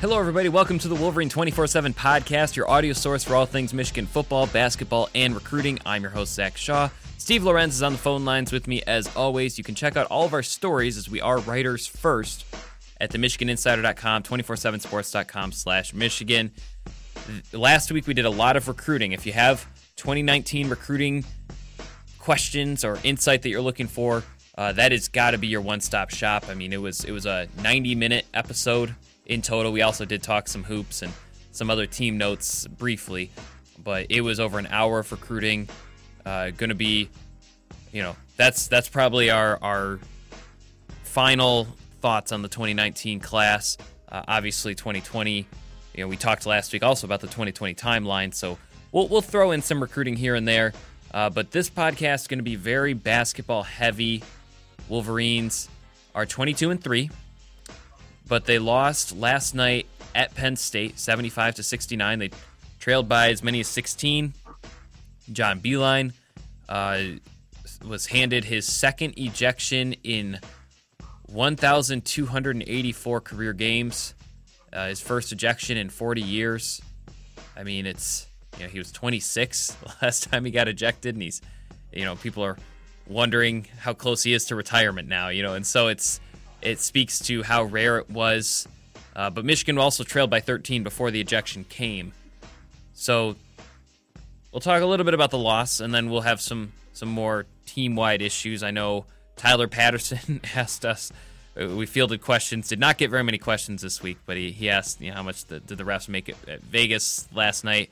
Hello, everybody. Welcome to the Wolverine 24 7 podcast, your audio source for all things Michigan football, basketball, and recruiting. I'm your host, Zach Shaw. Steve Lorenz is on the phone lines with me as always. You can check out all of our stories as we are writers first at the MichiganInsider.com, 247sports.com slash Michigan. Last week we did a lot of recruiting. If you have 2019 recruiting questions or insight that you're looking for, uh, that has got to be your one-stop shop. I mean, it was it was a 90-minute episode in total. We also did talk some hoops and some other team notes briefly, but it was over an hour of recruiting. Uh, going to be, you know, that's that's probably our our final thoughts on the 2019 class. Uh, obviously, 2020. You know, we talked last week also about the 2020 timeline, so we'll we'll throw in some recruiting here and there. Uh, but this podcast is going to be very basketball heavy. Wolverines are 22 and three but they lost last night at Penn State, 75 to 69. They trailed by as many as 16. John Beilein uh, was handed his second ejection in 1,284 career games. Uh, his first ejection in 40 years. I mean, it's you know he was 26 last time he got ejected, and he's you know people are wondering how close he is to retirement now. You know, and so it's it speaks to how rare it was. Uh, but Michigan also trailed by 13 before the ejection came. So we'll talk a little bit about the loss, and then we'll have some some more team wide issues. I know Tyler Patterson asked us. Uh, we fielded questions. Did not get very many questions this week, but he, he asked, you know, how much the, did the refs make it at Vegas last night?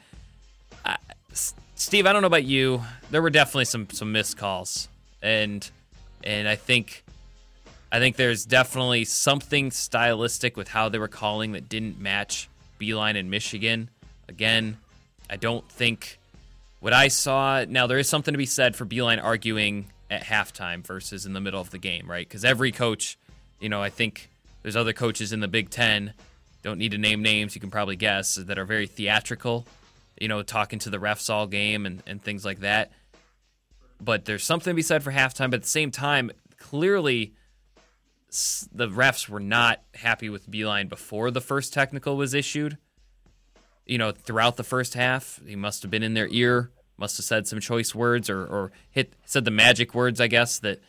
Steve, I don't know about you. There were definitely some some missed calls, and and I think I think there's definitely something stylistic with how they were calling that didn't match Beilein in Michigan. Again, I don't think what I saw. Now there is something to be said for Beilein arguing at halftime versus in the middle of the game, right? Because every coach, you know, I think there's other coaches in the Big Ten. Don't need to name names. You can probably guess that are very theatrical. You know, talking to the refs all game and, and things like that. But there's something to be said for halftime. But at the same time, clearly the refs were not happy with Beilein before the first technical was issued. You know, throughout the first half, he must have been in their ear, must have said some choice words or, or hit said the magic words, I guess, that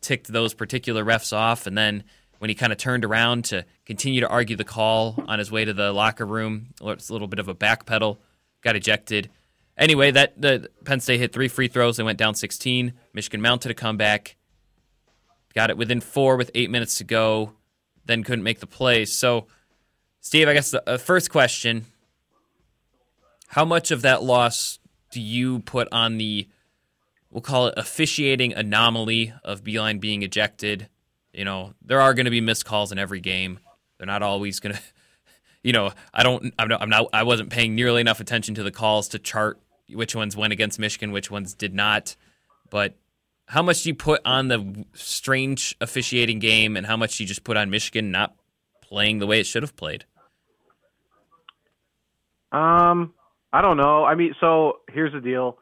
ticked those particular refs off. And then when he kind of turned around to continue to argue the call on his way to the locker room, it's a little bit of a backpedal, got ejected. Anyway, that the Penn State hit three free throws. They went down 16. Michigan mounted a comeback got it within four with eight minutes to go, then couldn't make the play. So, Steve, I guess the uh, first question how much of that loss do you put on the, we'll call it officiating anomaly of Beilein being ejected? You know, there are going to be missed calls in every game. They're not always going to, you know, I don't, I'm not, I'm not, I wasn't paying nearly enough attention to the calls to chart which ones went against Michigan, which ones did not. But how much do you put on the strange officiating game, and how much do you just put on Michigan not playing the way it should have played? Um, I don't know. I mean, so here's the deal.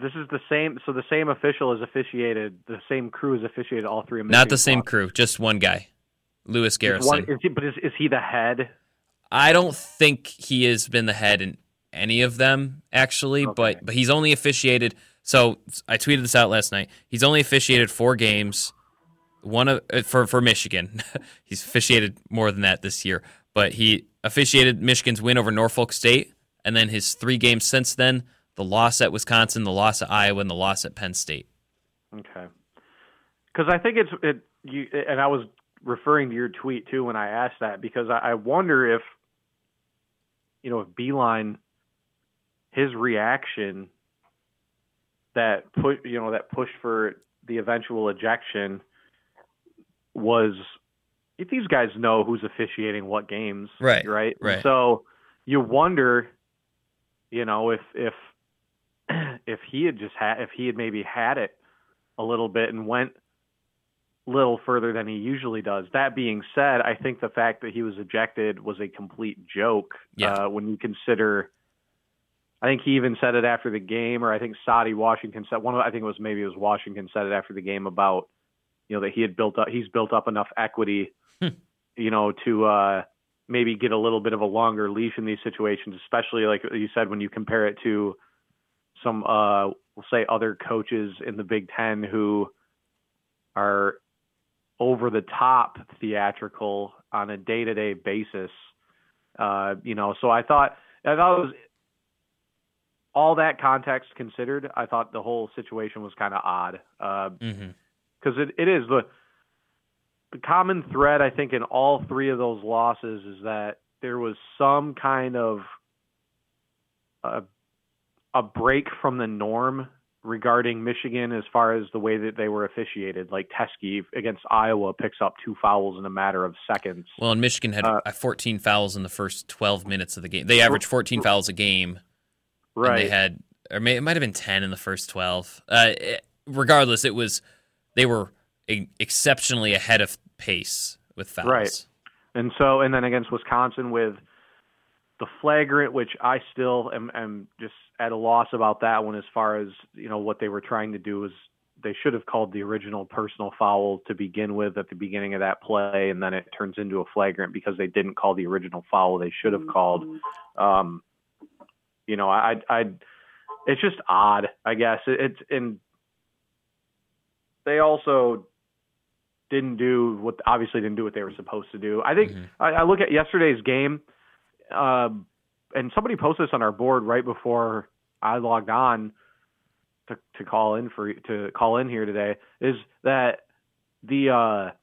This is the same. So the same official is officiated. The same crew is officiated all three of Not the same crew. Just one guy, Lewis Garrison. One, is he, but is is he the head? I don't think he has been the head in any of them actually, okay. but but he's only officiated so I tweeted this out last night. He's only officiated four games, one of, uh, for for Michigan. He's officiated more than that this year, but he officiated Michigan's win over Norfolk State, and then his three games since then: the loss at Wisconsin, the loss at Iowa, and the loss at Penn State. Okay, because I think it's it. You and I was referring to your tweet too when I asked that because I, I wonder if you know if Beilein his reaction that put you know that push for the eventual ejection was if these guys know who's officiating what games, right? Right. Right. So you wonder, you know, if if if he had just had if he had maybe had it a little bit and went a little further than he usually does. That being said, I think the fact that he was ejected was a complete joke yeah. uh, when you consider I think he even said it after the game, or I think Saddi Washington said one. Of, I think it was maybe it was Washington said it after the game about you know that he had built up he's built up enough equity, hmm. you know, to uh, maybe get a little bit of a longer leash in these situations, especially like you said when you compare it to some uh we'll say other coaches in the Big 10 who are over the top theatrical on a day-to-day basis. Uh, you know, so I thought I thought it was all that context considered. I thought the whole situation was kind of odd because uh, mm-hmm. it, it is the the common thread I think in all three of those losses is that there was some kind of a, a break from the norm regarding Michigan as far as the way that they were officiated. Like Teske against Iowa picks up two fouls in a matter of seconds. Well, and Michigan had uh, 14 fouls in the first 12 minutes of the game. They averaged 14 fouls a game. Right. they had, or may, it might have been 10 in the first 12. Uh, it, regardless, it was they were exceptionally ahead of pace with fouls. Right. And so, and then against Wisconsin with the flagrant, which I still am, am just at a loss about that one as far as, you know, what they were trying to do is they should have called the original personal foul to begin with at the beginning of that play, and then it turns into a flagrant because they didn't call the original foul they should have called. Um, you know, I, I, it's just odd, I guess. It, it's and they also didn't do what obviously didn't do what they were supposed to do. I think mm-hmm. I, I, look at yesterday's game, uh, and somebody posted this on our board right before I logged on to to call in for to call in here today. Is that the uh,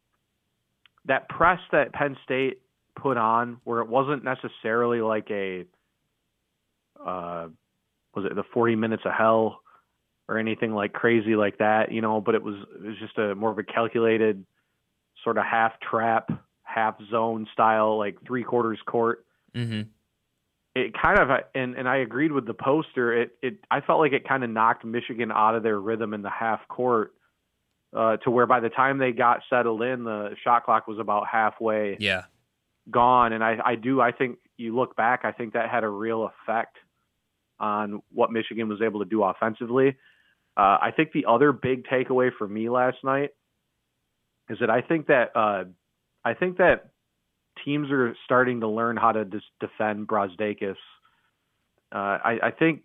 that press that Penn State put on, where it wasn't necessarily like a uh, was it the 40 minutes of hell or anything like crazy like that, you know, but it was it was just a more of a calculated sort of half trap, half zone style, like three quarters court. Mm-hmm. It kind of, and and I agreed with the poster. It it I felt like it kind of knocked Michigan out of their rhythm in the half court, uh, to where by the time they got settled in, the shot clock was about halfway. Yeah. Gone, and I I do I think you look back, I think that had a real effect on what Michigan was able to do offensively. Uh, I think the other big takeaway for me last night is that I think that uh, I think that teams are starting to learn how to dis- defend Brazdeikis. Uh, I, I think,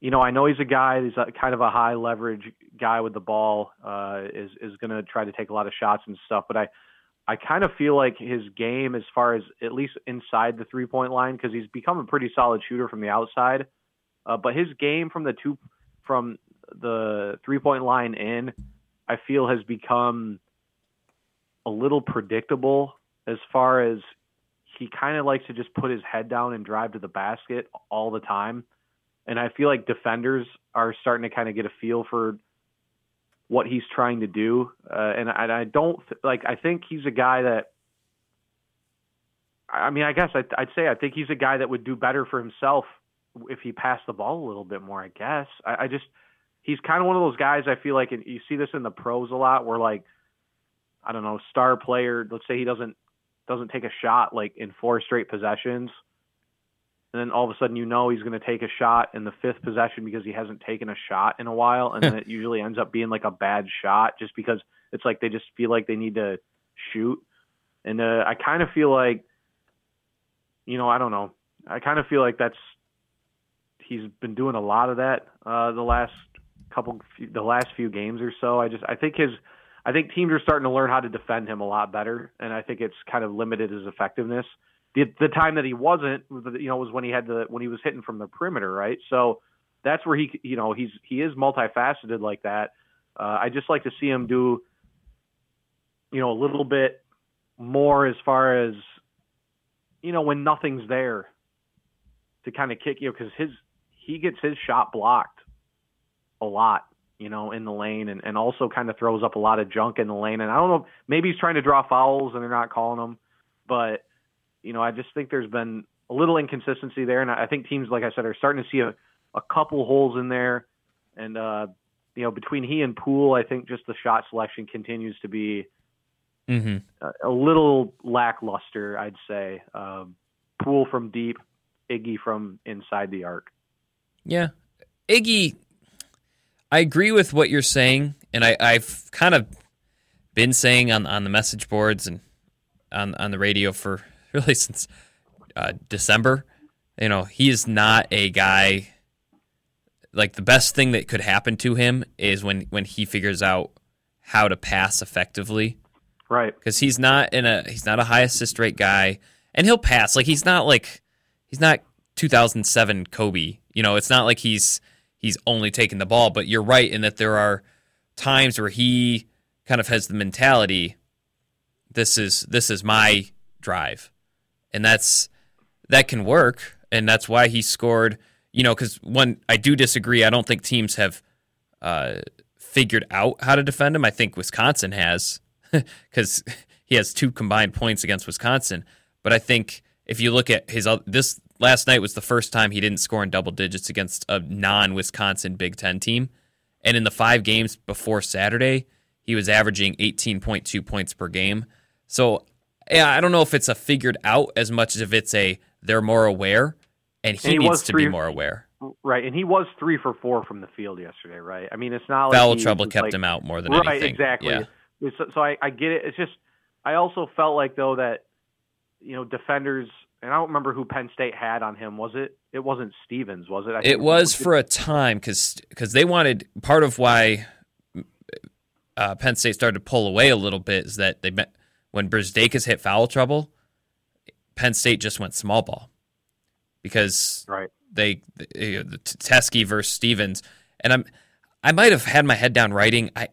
you know, I know he's a guy. He's a, kind of a high leverage guy with the ball. Uh, is is going to try to take a lot of shots and stuff. But I, I kind of feel like his game, as far as at least inside the three point line, because he's become a pretty solid shooter from the outside. Uh, but his game from the two from the three point line in I feel has become a little predictable as far as he kind of likes to just put his head down and drive to the basket all the time. And I feel like defenders are starting to kind of get a feel for what he's trying to do. Uh, and, I, I don't like, I think he's a guy that, I mean, I guess I'd, I'd say I think he's a guy that would do better for himself if he passed the ball a little bit more, I guess. I, I just, he's kind of one of those guys I feel like you see this in the pros a lot where like I don't know, star player, let's say he doesn't doesn't take a shot like in four straight possessions. And then all of a sudden you know he's going to take a shot in the fifth possession because he hasn't taken a shot in a while and then it usually ends up being like a bad shot just because it's like they just feel like they need to shoot. And uh, I kind of feel like you know, I don't know. I kind of feel like that's he's been doing a lot of that uh, the last couple the last few games or so. I just I think his I think teams are starting to learn how to defend him a lot better, and I think it's kind of limited his effectiveness. The the time that he wasn't, you know, was when he had the when he was hitting from the perimeter, right? So that's where he you know he's he is multifaceted like that. Uh, I just like to see him do you know a little bit more as far as you know when nothing's there to kind of kick you because his he gets his shot blocked a lot, you know, in the lane and, and also kind of throws up a lot of junk in the lane. And I don't know, maybe he's trying to draw fouls and they're not calling them, but you know, I just think there's been a little inconsistency there. And I think teams, like I said, are starting to see a, a couple holes in there. And, uh, you know, between he and Poole, I think just the shot selection continues to be mm-hmm. a, a, little lackluster, I'd say. Um, Poole from deep, Iggy from inside the arc. Yeah. Iggy I agree with what you're saying, and I, I've kind of been saying on on the message boards and on on the radio for really since uh, December. You know, he is not a guy. Like the best thing that could happen to him is when when he figures out how to pass effectively. Right. Because he's not in a he's not a high assist rate guy, and he'll pass. Like he's not like he's not 2007 Kobe. You know, it's not like he's he's only taking the ball. But you're right in that there are times where he kind of has the mentality, this is this is my drive, and that's that can work, and that's why he scored. You know, because when I do disagree. I don't think teams have uh, figured out how to defend him. I think Wisconsin has, because he has two combined points against Wisconsin. But I think if you look at his this last night was the first time he didn't score in double digits against a non-Wisconsin Big Ten team, and in the five games before Saturday, he was averaging 18.2 points per game. So I don't know if it's a figured out as much as if it's a they're more aware and he, and he needs to be more aware. Right, and he was three for four from the field yesterday. Right, I mean it's not foul like trouble kept like, him out more than anything. right, anything. exactly. Yeah. So, so I, I get it. It's just I also felt like though that you know defenders and I don't remember who Penn State had on him. Was it? It wasn't Stevens, was it? I it was for a time because because they wanted part of why uh, Penn State started to pull away a little bit is that they met when Brazdeikis hit foul trouble. Penn State just went small ball because right. they, they the Teske versus Stevens, and I'm I might have had my head down writing. I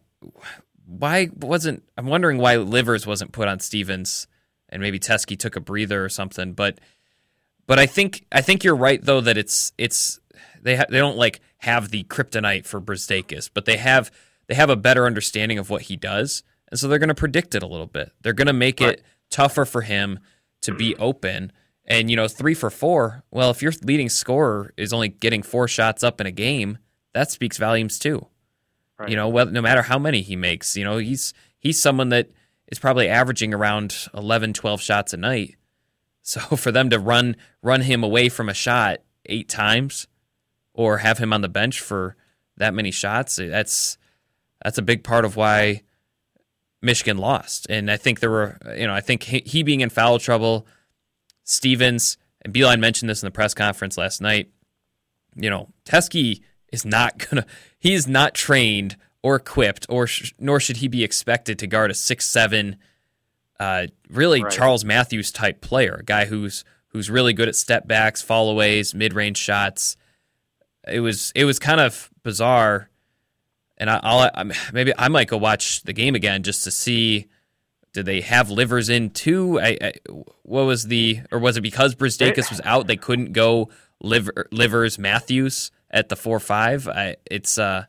why wasn't I'm wondering why Livers wasn't put on Stevens and maybe Teske took a breather or something, but but I think I think you're right though that it's it's they ha- they don't like have the kryptonite for Brazdeikis, but they have they have a better understanding of what he does, and so they're going to predict it a little bit. They're going to make it tougher for him to be open and you know, three for four. Well, if your leading scorer is only getting four shots up in a game, that speaks volumes too. Right. You know, well, no matter how many he makes, you know, he's he's someone that is probably averaging around 11, 12 shots a night. So for them to run run him away from a shot eight times, or have him on the bench for that many shots, that's that's a big part of why Michigan lost. And I think there were, you know, I think he, he being in foul trouble Stevens and Beilein mentioned this in the press conference last night. You know, Teske is not gonna. He is not trained or equipped, or sh- nor should he be expected to guard a six seven, uh, really right. Charles Matthews type player, a guy who's who's really good at step backs, fallaways, mid range shots. It was it was kind of bizarre, and I, will maybe I might go watch the game again just to see did they have livers in too? I, I, what was the or was it because Brazdeikis was out they couldn't go liver, livers Matthews at the four five? I, it's uh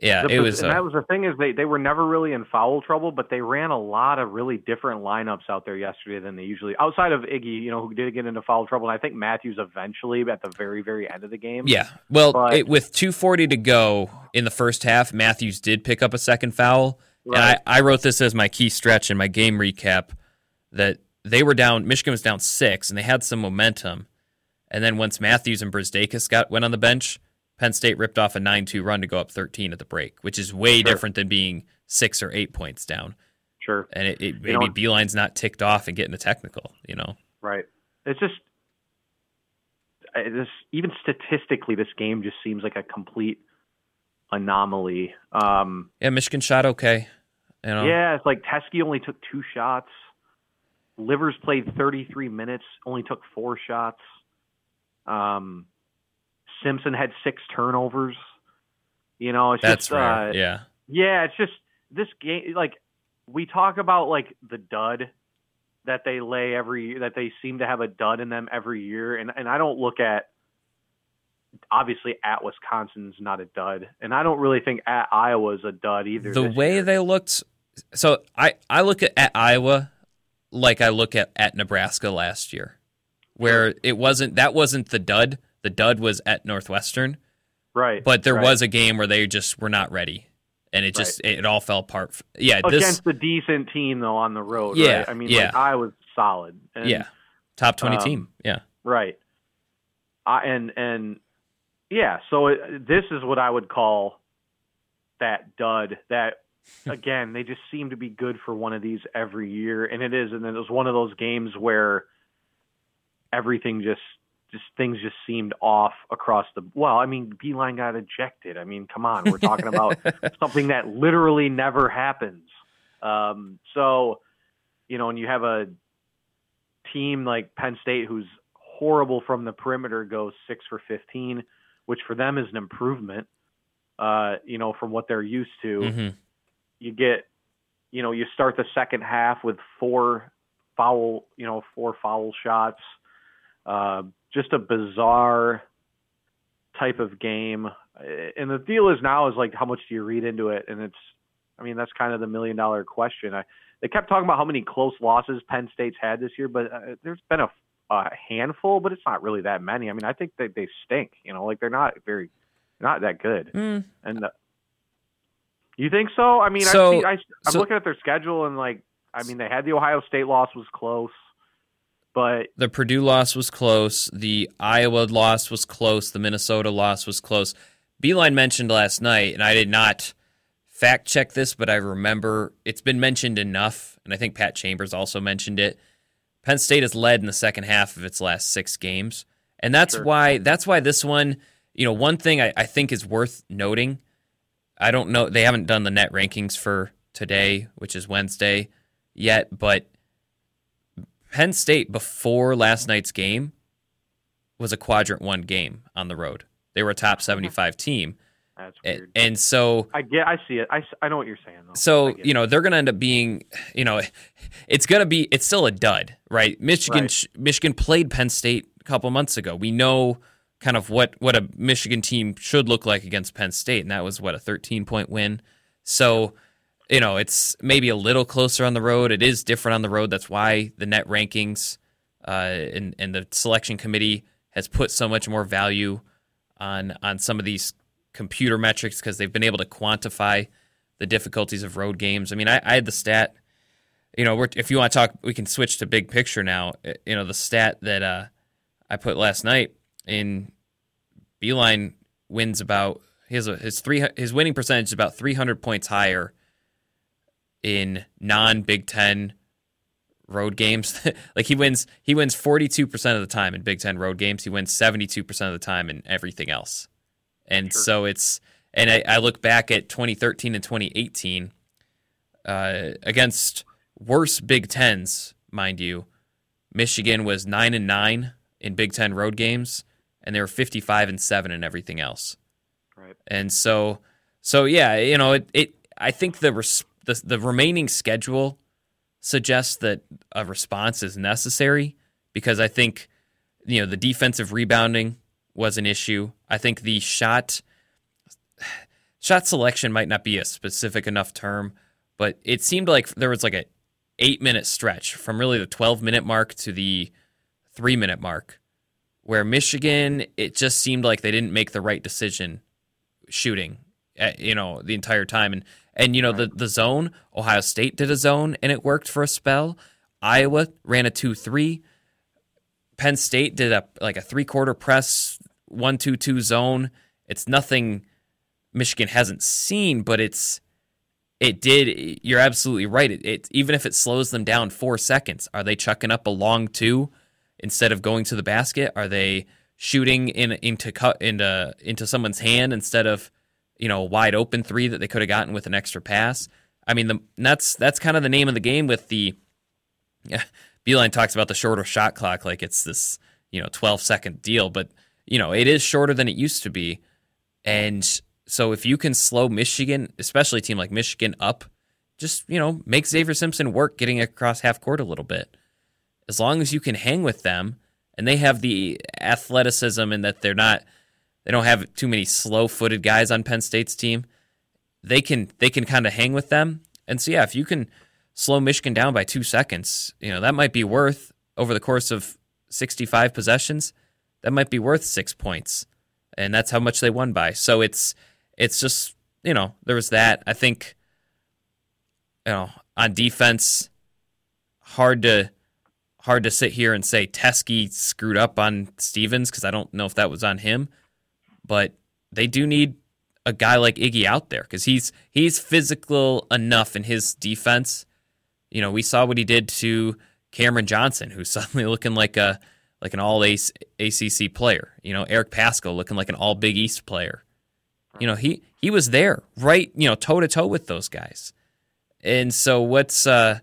yeah, the, it was. And uh, that was the thing is they they were never really in foul trouble, but they ran a lot of really different lineups out there yesterday than they usually. Outside of Iggy, you know, who did get into foul trouble, and I think Matthews eventually at the very very end of the game. Yeah, well, but, it, with two forty to go in the first half, Matthews did pick up a second foul. Right. And I, I wrote this as my key stretch in my game recap that they were down. Michigan was down six, and they had some momentum. And then once Matthews and Brazdeikis got went on the bench, Penn State ripped off a nine-two run to go up thirteen at the break, which is way sure. different than being six or eight points down. Sure. And it, it maybe know, Beilein's not ticked off and getting the technical. You know. Right. It's just this even statistically, this game just seems like a complete anomaly. Um, yeah, Michigan shot okay. You know? Yeah, it's like Teske only took two shots. Livers played 33 minutes, only took four shots. Um, Simpson had six turnovers. You know, it's That's just rare. Uh, yeah, yeah. It's just this game. Like we talk about, like the dud that they lay every that they seem to have a dud in them every year, and and I don't look at obviously at Wisconsin's not a dud, and I don't really think at Iowa is a dud either. The way year. they looked, so I I look at, at Iowa like I look at at Nebraska last year, where it wasn't that wasn't the dud. The dud was at Northwestern, right? But there right. was a game where they just were not ready. And it just right. it, it, all fell apart. Yeah, against the decent team though on the road. Yeah, right? I mean, yeah. like, was solid. And, yeah, top twenty um, team. Yeah, right. I, and and yeah, so it, this is what I would call that dud that again, they just seem to be good for one of these every year, and it is. And then it was one of those games where everything just just things just seemed off across the well i mean Beilein got ejected. I mean come on we're talking about something that literally never happens. Um, so you know and you have a team like penn state who's horrible from the perimeter goes six for 15 which for them is an improvement uh, you know from what they're used to Mm-hmm. you get you know you start the second half with four foul you know four foul shots. Uh, just a bizarre type of game. And the deal is now is like how much do you read into it? And it's, I mean, that's kind of the million dollar question. I, they kept talking about how many close losses Penn State's had this year, but uh, there's been a, a handful, but it's not really that many. I mean, I think they they stink. You know, like they're not very, not that good. Mm. And uh, you think so? I mean, So- I I'm so- looking at their schedule and like, I mean, they had the Ohio State loss was close, but The Purdue loss was close. The Iowa loss was close. The Minnesota loss was close. Beilein mentioned last night, and I did not fact check this, but I remember it's been mentioned enough, and I think Pat Chambers also mentioned it. Penn State has led in the second half of its last six games, and that's Sure. why that's why this one, you know, one thing I, I think is worth noting. I don't know; they haven't done the net rankings for today, which is Wednesday, yet, but Penn State before last night's game was a quadrant one game on the road. They were a top 75 team. that's weird. And so I get, I see it. I, I know what you're saying though. So you know they're going to end up being you know it's going to be it's still a dud right michigan Right. sh michigan played penn state a couple months ago we know kind of what what a michigan team should look like against penn state and that was what a 13 point win so you know it's maybe a little closer on the road it is different on the road that's why the net rankings uh, and and the selection committee has put so much more value on on some of these computer metrics because they've been able to quantify the difficulties of road games. I mean, I, I had the stat. You know, if you want to talk, we can switch to big picture now. Uh, You know, the stat that uh, I put last night in Beilein wins about his his three his winning percentage is about three hundred points higher in non Big Ten road games. like he wins he wins forty two percent of the time in Big Ten road games. He wins seventy two percent of the time in everything else. And Sure. so it's and I, I look back at 2013 and 2018 uh, against worse Big Tens, mind you. Michigan was nine and nine in Big Ten road games, and they were 55 and seven in everything else. right. And so, so yeah, you know, it, it I think the, res, the the remaining schedule suggests that a response is necessary because I think you know the defensive rebounding was an issue. I think the shot shot selection might not be a specific enough term, but it seemed like there was like a 8 minute stretch from really the 12 minute mark to the 3 minute mark where Michigan it just seemed like they didn't make the right decision shooting uh, you know the entire time and and you know the the zone Ohio State did a zone and it worked for a spell. Iowa ran a 2-3 Penn State did a like a three quarter press one two two zone. It's nothing Michigan hasn't seen but it's it did you're absolutely right. It, it even if it slows them down 4 seconds are they chucking up a long 2 instead of going to the basket? Are they shooting in into cut into into someone's hand instead of you know wide open three that they could have gotten with an extra pass. I mean, the, that's that's kind of the name of the game with the. Yeah, Beilein talks about the shorter shot clock like it's this you know 12 second deal, but you know it is shorter than it used to be, and so if you can slow Michigan, especially a team like Michigan, up, just you know make Xavier Simpson work getting across half court a little bit. As long as you can hang with them, and they have the athleticism and that they're not they don't have too many slow-footed guys on Penn State's team. They can they can kind of hang with them. And so yeah, if you can slow Michigan down by 2 seconds, you know, that might be worth over the course of 65 possessions, that might be worth 6 points. And that's how much they won by. So it's it's just, you know, there was that. I think you know, on defense hard to hard to sit here and say Teske screwed up on Stevens because I don't know if that was on him, but they do need a guy like Iggy out there because he's he's physical enough in his defense. You know, we saw what he did to Cameron Johnson, who's suddenly looking like a like an all ACE, ACC player. You know, Eric Paschall looking like an all Big East player. You know, he he was there, right? You know, toe to toe with those guys. And so, what's uh,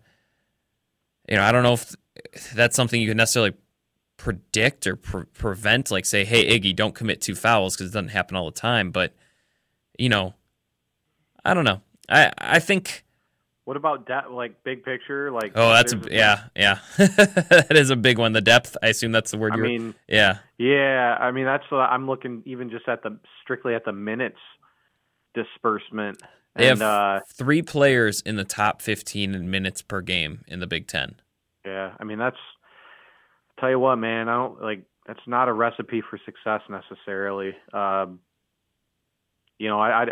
you know, I don't know if that's something you can necessarily predict or pre- prevent. Like, say, hey, Iggy, don't commit two fouls because it doesn't happen all the time. But you know, I don't know. I I think. What about depth, like big picture? Like oh, that's a, yeah, yeah. that is a big one. The depth. I assume that's the word. I you're, mean, yeah, yeah. I mean, that's what I'm looking even just at the strictly at the minutes disbursement. They and, have uh, three players in the top 15 in minutes per game in the Big Ten. Yeah, I mean that's. Tell you what, man, I don't like. That's not a recipe for success necessarily. Um, you know, I, I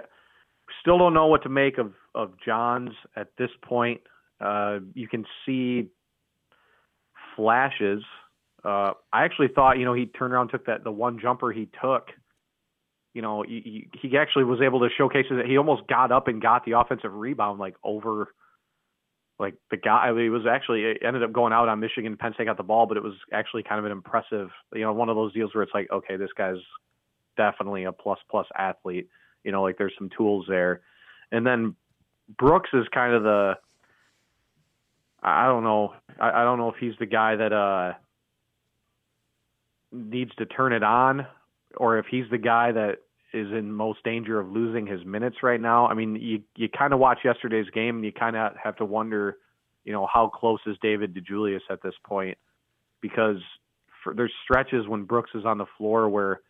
still don't know what to make of of Johns at this point. Uh, you can see flashes. Uh, I actually thought, you know, he turned around, took that the one jumper he took. You know, he, he actually was able to showcase that he almost got up and got the offensive rebound like over, like the guy. he was actually ended up going out on Michigan. Penn State got the ball, but it was actually kind of an impressive, you know, one of those deals where it's like, okay, this guy's definitely a plus plus athlete. You know, like there's some tools there. And then Brooks is kind of the I don't know. I, I don't know if he's the guy that uh needs to turn it on or if he's the guy that is in most danger of losing his minutes right now. I mean, you you kind of watch yesterday's game and you kind of have to wonder, you know, how close is David DeJulius at this point because for, there's stretches when Brooks is on the floor where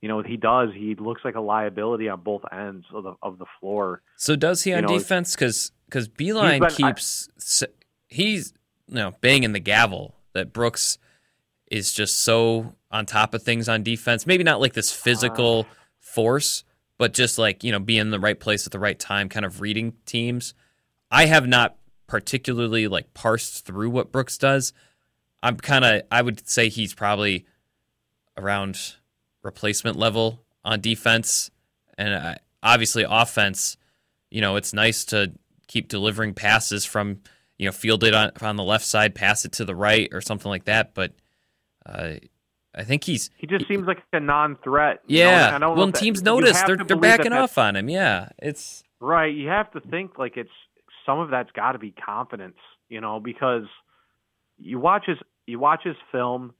you know, he does. He looks like a liability on both ends of the of the floor. So does he on you know, defense? Because because Beilein been, keeps I, he's you know banging the gavel that Brooks is just so on top of things on defense. Maybe not like this physical uh, force, but just like you know being in the right place at the right time, kind of reading teams. I have not particularly like parsed through what Brooks does. I'm kind of I would say he's probably around replacement level on defense, and uh, obviously offense. You know, it's nice to keep delivering passes from you know field it on on the left side, pass it to the right or something like that. But uh, I think he's he just seems like a non-threat. Yeah, know? well, teams notice they're they're backing off on him. Yeah, it's right. You have to think like it's some of that's got to be confidence, you know, because you watch his you watch his film,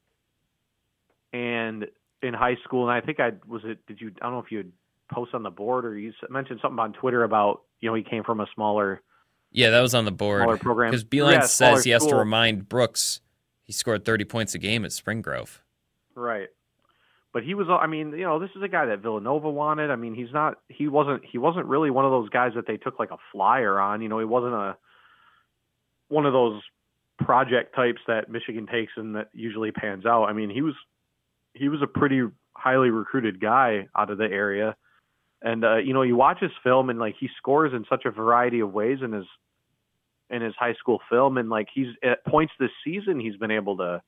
and in high school, and I think I was it. Did you? I don't know if you had post on the board or you mentioned something on Twitter about you know he came from a smaller. Yeah, that was on the board. Smaller program. Because Beilein yeah, says he has school. to remind Brooks he scored 30 points a game at Spring Grove. Right. But he was I mean, you know, this is a guy that Villanova wanted. I mean, he's not he wasn't he wasn't really one of those guys that they took like a flyer on, you know, he wasn't a one of those project types that Michigan takes and that usually pans out. I mean, he was he was a pretty highly recruited guy out of the area. And uh, you know, you watch his film and like he scores in such a variety of ways in his in his high school film and like he's at points this season he's been able to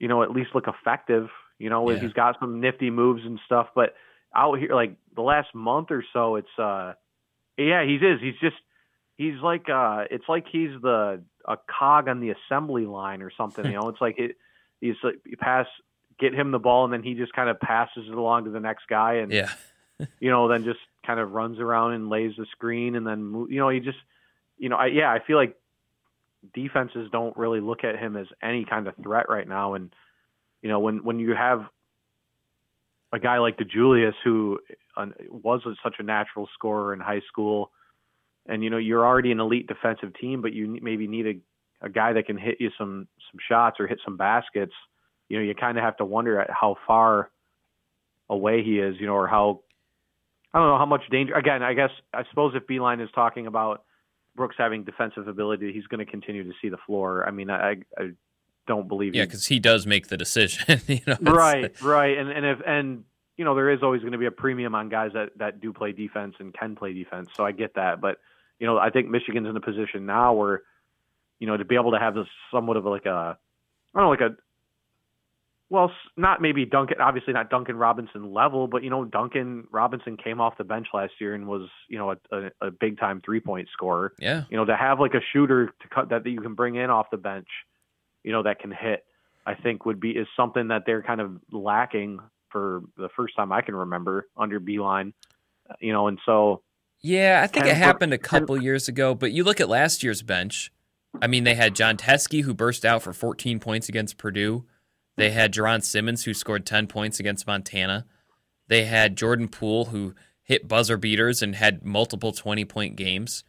you know, at least look effective. You know, yeah. he's got some nifty moves and stuff, but out here like the last month or so it's uh yeah, he is. He's just he's like uh it's like he's the a cog on the assembly line or something, you know. It's like it he's like you pass get him the ball, and then he just kind of passes it along to the next guy, and yeah, you know, then just kind of runs around and lays the screen, and then you know, he just, you know, I, yeah, I feel like defenses don't really look at him as any kind of threat right now, and you know, when when you have a guy like DeJulius who uh, was such a natural scorer in high school, and you know, you're already an elite defensive team, but you maybe need a a guy that can hit you some some shots or hit some baskets you know, you kind of have to wonder at how far away he is, you know, or how I don't know how much danger. Again, I guess I suppose if Beilein is talking about Brooks having defensive ability, he's going to continue to see the floor. I mean, I, I don't believe. Yeah, because he does make the decision. you know, right, right, and and if and you know there is always going to be a premium on guys that that do play defense and can play defense. So I get that, but you know I think Michigan's in a position now where you know to be able to have this somewhat of like a I don't know like a well, not maybe Duncan, obviously not Duncan Robinson level, but you know, Duncan Robinson came off the bench last year and was, you know, a, a, a big time three point scorer. Yeah. You know, to have like a shooter to cut that, that you can bring in off the bench, you know, that can hit, I think would be is something that they're kind of lacking for the first time I can remember under Beilein, uh, You know, and so Yeah, I think it happened a couple years ago, but you look at last year's bench. I mean, they had Jon Teske who burst out for 14 points against Purdue. They had Jaaron Simmons who scored 10 points against Montana. They had Jordan Poole who hit buzzer beaters and had multiple 20 point games.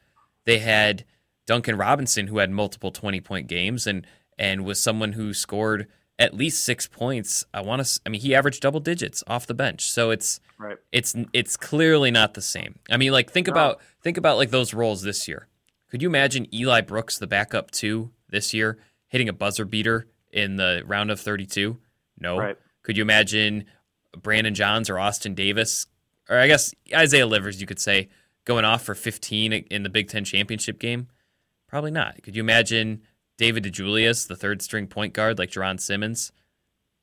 They had Duncan Robinson who had multiple 20 point games and and was someone who scored at least 6 points. I want to I mean, he averaged double digits off the bench. So it's right. it's it's clearly not the same. I mean, like think No. about think about like those roles this year. Could you imagine Eli Brooks, the backup two this year, hitting a buzzer beater in the round of 32? No. Right. Could you imagine Brandon Johns or Austin Davis, or I guess Isaiah Livers, you could say, going off for 15 in the Big Ten championship game? Probably not. Could you imagine David DeJulius, the third string point guard like Jaaron Simmons?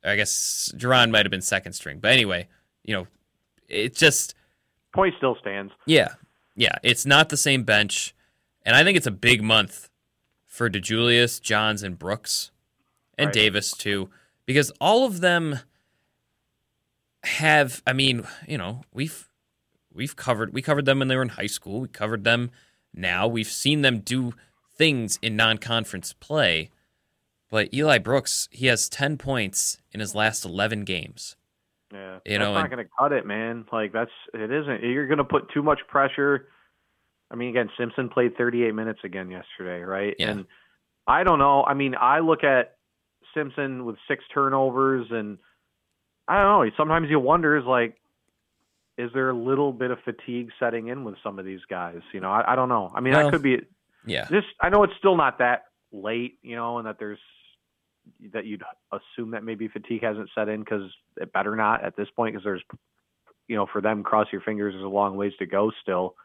I guess Jaaron might have been second string, but anyway, you know, it just Point still stands. yeah, yeah. It's not the same bench, and I think it's a big month for DeJulius, Johns, and Brooks, and Right. Davis too, because all of them have. I mean, you know, we've we've covered we covered them when they were in high school. We covered them now. We've seen them do things in non-conference play. But Eli Brooks, he has ten points in his last eleven games. Yeah, You that's know, not going to cut it, man. Like that's it isn't. You're going to put too much pressure. I mean, again, Simpson played 38 minutes again yesterday, right? Yeah. And I don't know. I mean, I look at Simpson with six turnovers, and I don't know. Sometimes you wonder, is like, is there a little bit of fatigue setting in with some of these guys? You know, I, I don't know. I mean, Well- that could be Yeah, this. I know it's still not that late, you know, and that there's that you'd assume that maybe fatigue hasn't set in because it better not at this point because there's, you know, for them cross your fingers. There's a long ways to go still,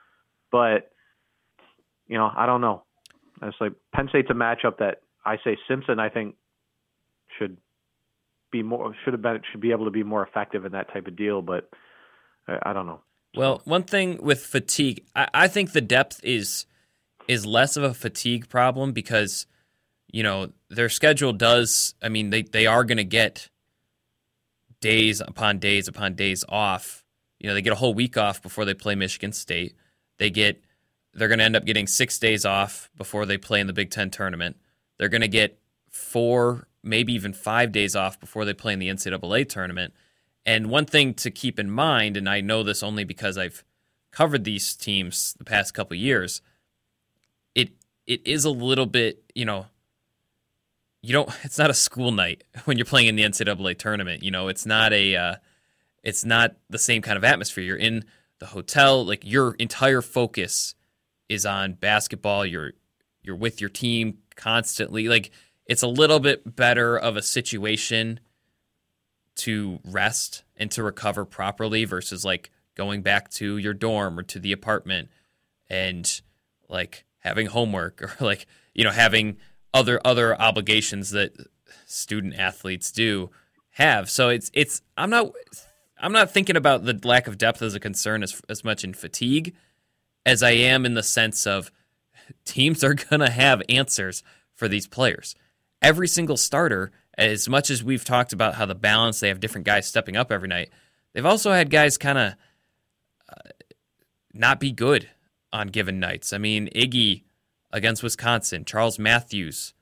but you know, I don't know. It's like Penn State's a matchup that I say Simpson. I think should be more should have been should be able to be more effective in that type of deal, but I, I don't know. Well, one thing with fatigue, I, I think the depth is is less of a fatigue problem because you know their schedule does. I mean, they they are going to get days upon days upon days off. You know, they get a whole week off before they play Michigan State. They get they're going to end up getting six days off before they play in the Big Ten tournament. They're going to get four, maybe even five days off before they play in the NCAA tournament. And one thing to keep in mind, and I know this only because I've covered these teams the past couple years, it it is a little bit, you know, you don't. It's not a school night when you're playing in the NCAA tournament. You know, it's not a, uh, it's not the same kind of atmosphere. You're in the hotel, like your entire focus is on basketball. You're you're with your team constantly. Like it's a little bit better of a situation to rest and to recover properly versus like going back to your dorm or to the apartment and like having homework or like you know having other other obligations that student athletes do have. So it's it's i'm not i'm not thinking about the lack of depth as a concern as as much in fatigue as i am in the sense of teams are going to have answers for these players every single starter as much as we've talked about how the balance they have different guys stepping up every night they've also had guys kind of uh, not be good on given nights. I mean iggy against wisconsin charles matthews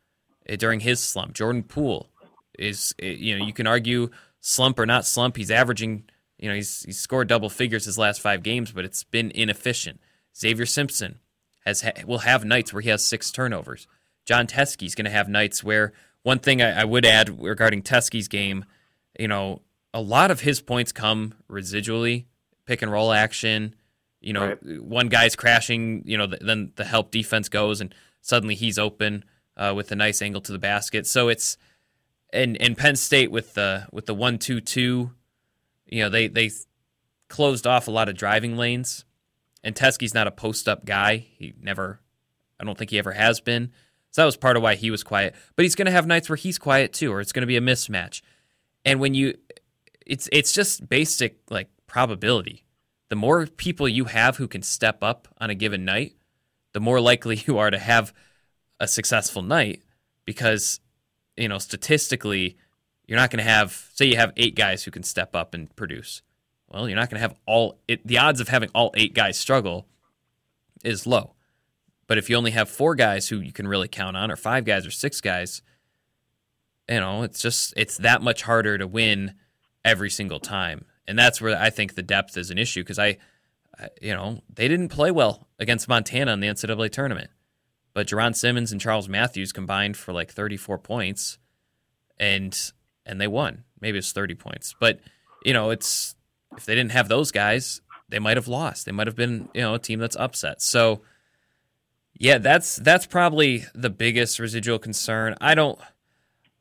eh, during his slump jordan poole is eh, you know you can argue slump or not slump he's averaging you know he's he's scored double figures his last five games but it's been inefficient. Xavier simpson has ha- will have nights where he has six turnovers jon teske's going to have nights where one thing I, I would add regarding Teske's game, you know, a lot of his points come residually, pick and roll action. You know, one guy's crashing, you know, th- then the help defense goes, and suddenly he's open uh, with a nice angle to the basket. So it's and and Penn State with the with the one two two, you know, they they closed off a lot of driving lanes, and Teske's not a post up guy. He never, I don't think he ever has been. So that was part of why he was quiet. But he's going to have nights where he's quiet too, or it's going to be a mismatch. And when you, it's it's just basic like probability. The more people you have who can step up on a given night, the more likely you are to have a successful night because you know statistically you're not going to have say you have eight guys who can step up and produce well you're not going to have all it, the odds of having all eight guys struggle is low but if you only have four guys who you can really count on or five guys or six guys you know it's just it's that much harder to win every single time and that's where i think the depth is an issue because I, I you know they didn't play well against montana in the ncaa tournament but Jaaron Simmons and Charles Matthews combined for like 34 points, and and they won. Maybe it's 30 points, but you know, it's if they didn't have those guys, they might have lost. They might have been you know a team that's upset. So yeah, that's that's probably the biggest residual concern. I don't,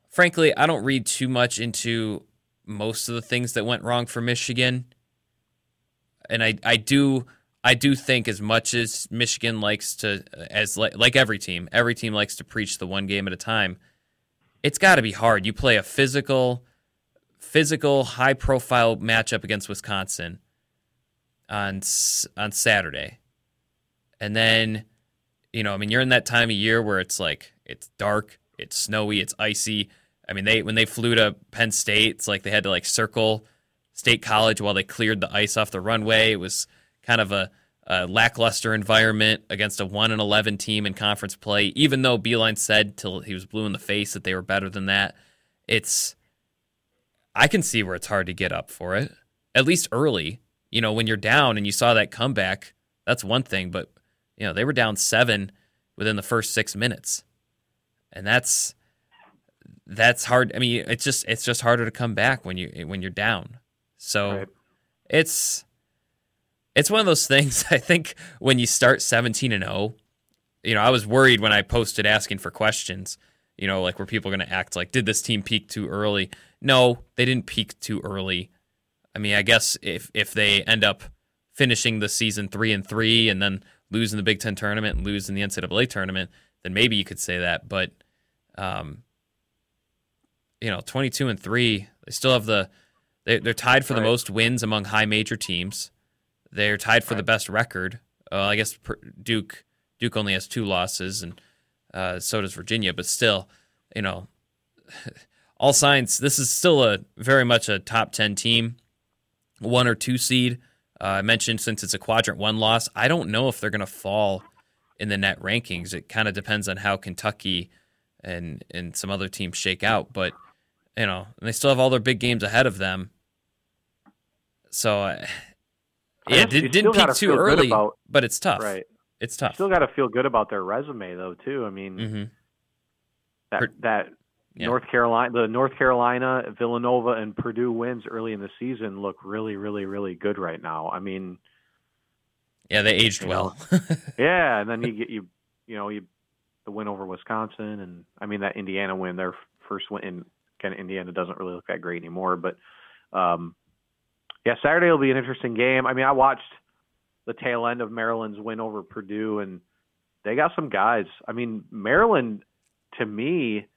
frankly, I don't read too much into most of the things that went wrong for Michigan, and I I do I do think as much as Michigan likes to, as like, like every team, every team likes to preach the one game at a time. It's got to be hard. You play a physical, physical, high profile matchup against Wisconsin on on Saturday, and then, you know, I mean, you're in that time of year where it's like it's dark, it's snowy, it's icy. I mean, they when they flew to Penn State, it's like they had to like circle State College while they cleared the ice off the runway. It was kind of a, a lackluster environment against a one and eleven team in conference play. Even though Beilein said till he was blue in the face that they were better than that, it's I can see where it's hard to get up for it. At least early, you know, when you're down and you saw that comeback, that's one thing. But you know, they were down seven within the first six minutes, and that's that's hard. I mean, it's just it's just harder to come back when you when you're down. So right. it's it's one of those things. I think when you start 17 and 0, you know, I was worried when I posted asking for questions. You know, like were people going to act like, did this team peak too early? No, they didn't peak too early. I mean, I guess if if they end up finishing the season three and three and then losing the Big Ten tournament and in the NCAA tournament, then maybe you could say that. But, um, you know, 22 and three, they still have the, they, are tied for right. the most wins among high major teams. They're tied for right. the best record. Uh, I guess Duke Duke only has two losses, and uh, so does Virginia. But still, you know, all signs. This is still a very much a top ten team, one or two seed. Uh, I mentioned since it's a quadrant one loss, I don't know if they're going to fall in the net rankings. It kind of depends on how Kentucky and and some other teams shake out. But you know, they still have all their big games ahead of them. So uh, yeah, did, didn't peak too early, about, but it's tough. Right, it's tough. You still got to feel good about their resume, though. Too. I mean, mm-hmm. that that yeah. North Carolina, the North Carolina, Villanova, and Purdue wins early in the season look really, really, really good right now. I mean, yeah, they aged well. yeah, and then you get you, you know, you the win over Wisconsin, and I mean that Indiana win, their first win. And kind of Indiana doesn't really look that great anymore, but um, yeah, Saturday will be an interesting game. I mean, I watched the tail end of Maryland's win over Purdue, and they got some guys. I mean, Maryland, to me,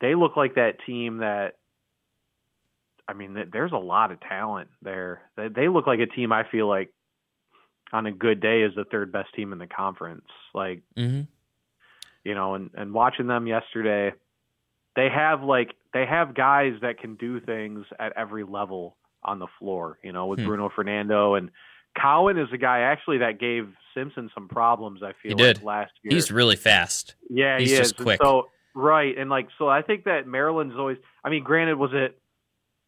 they look like that team that. I mean, there's a lot of talent there. They look like a team I feel like on a good day is the third best team in the conference. Like, mm-hmm. you know, and and watching them yesterday, they have like they have guys that can do things at every level on the floor, you know, with hmm. Bruno Fernando and Cowan is a guy actually that gave Simpson some problems. I feel he did. Like last year. He's really fast. Yeah, he's he just quick. so right, and like so, I think that Maryland's always. I mean, granted, was it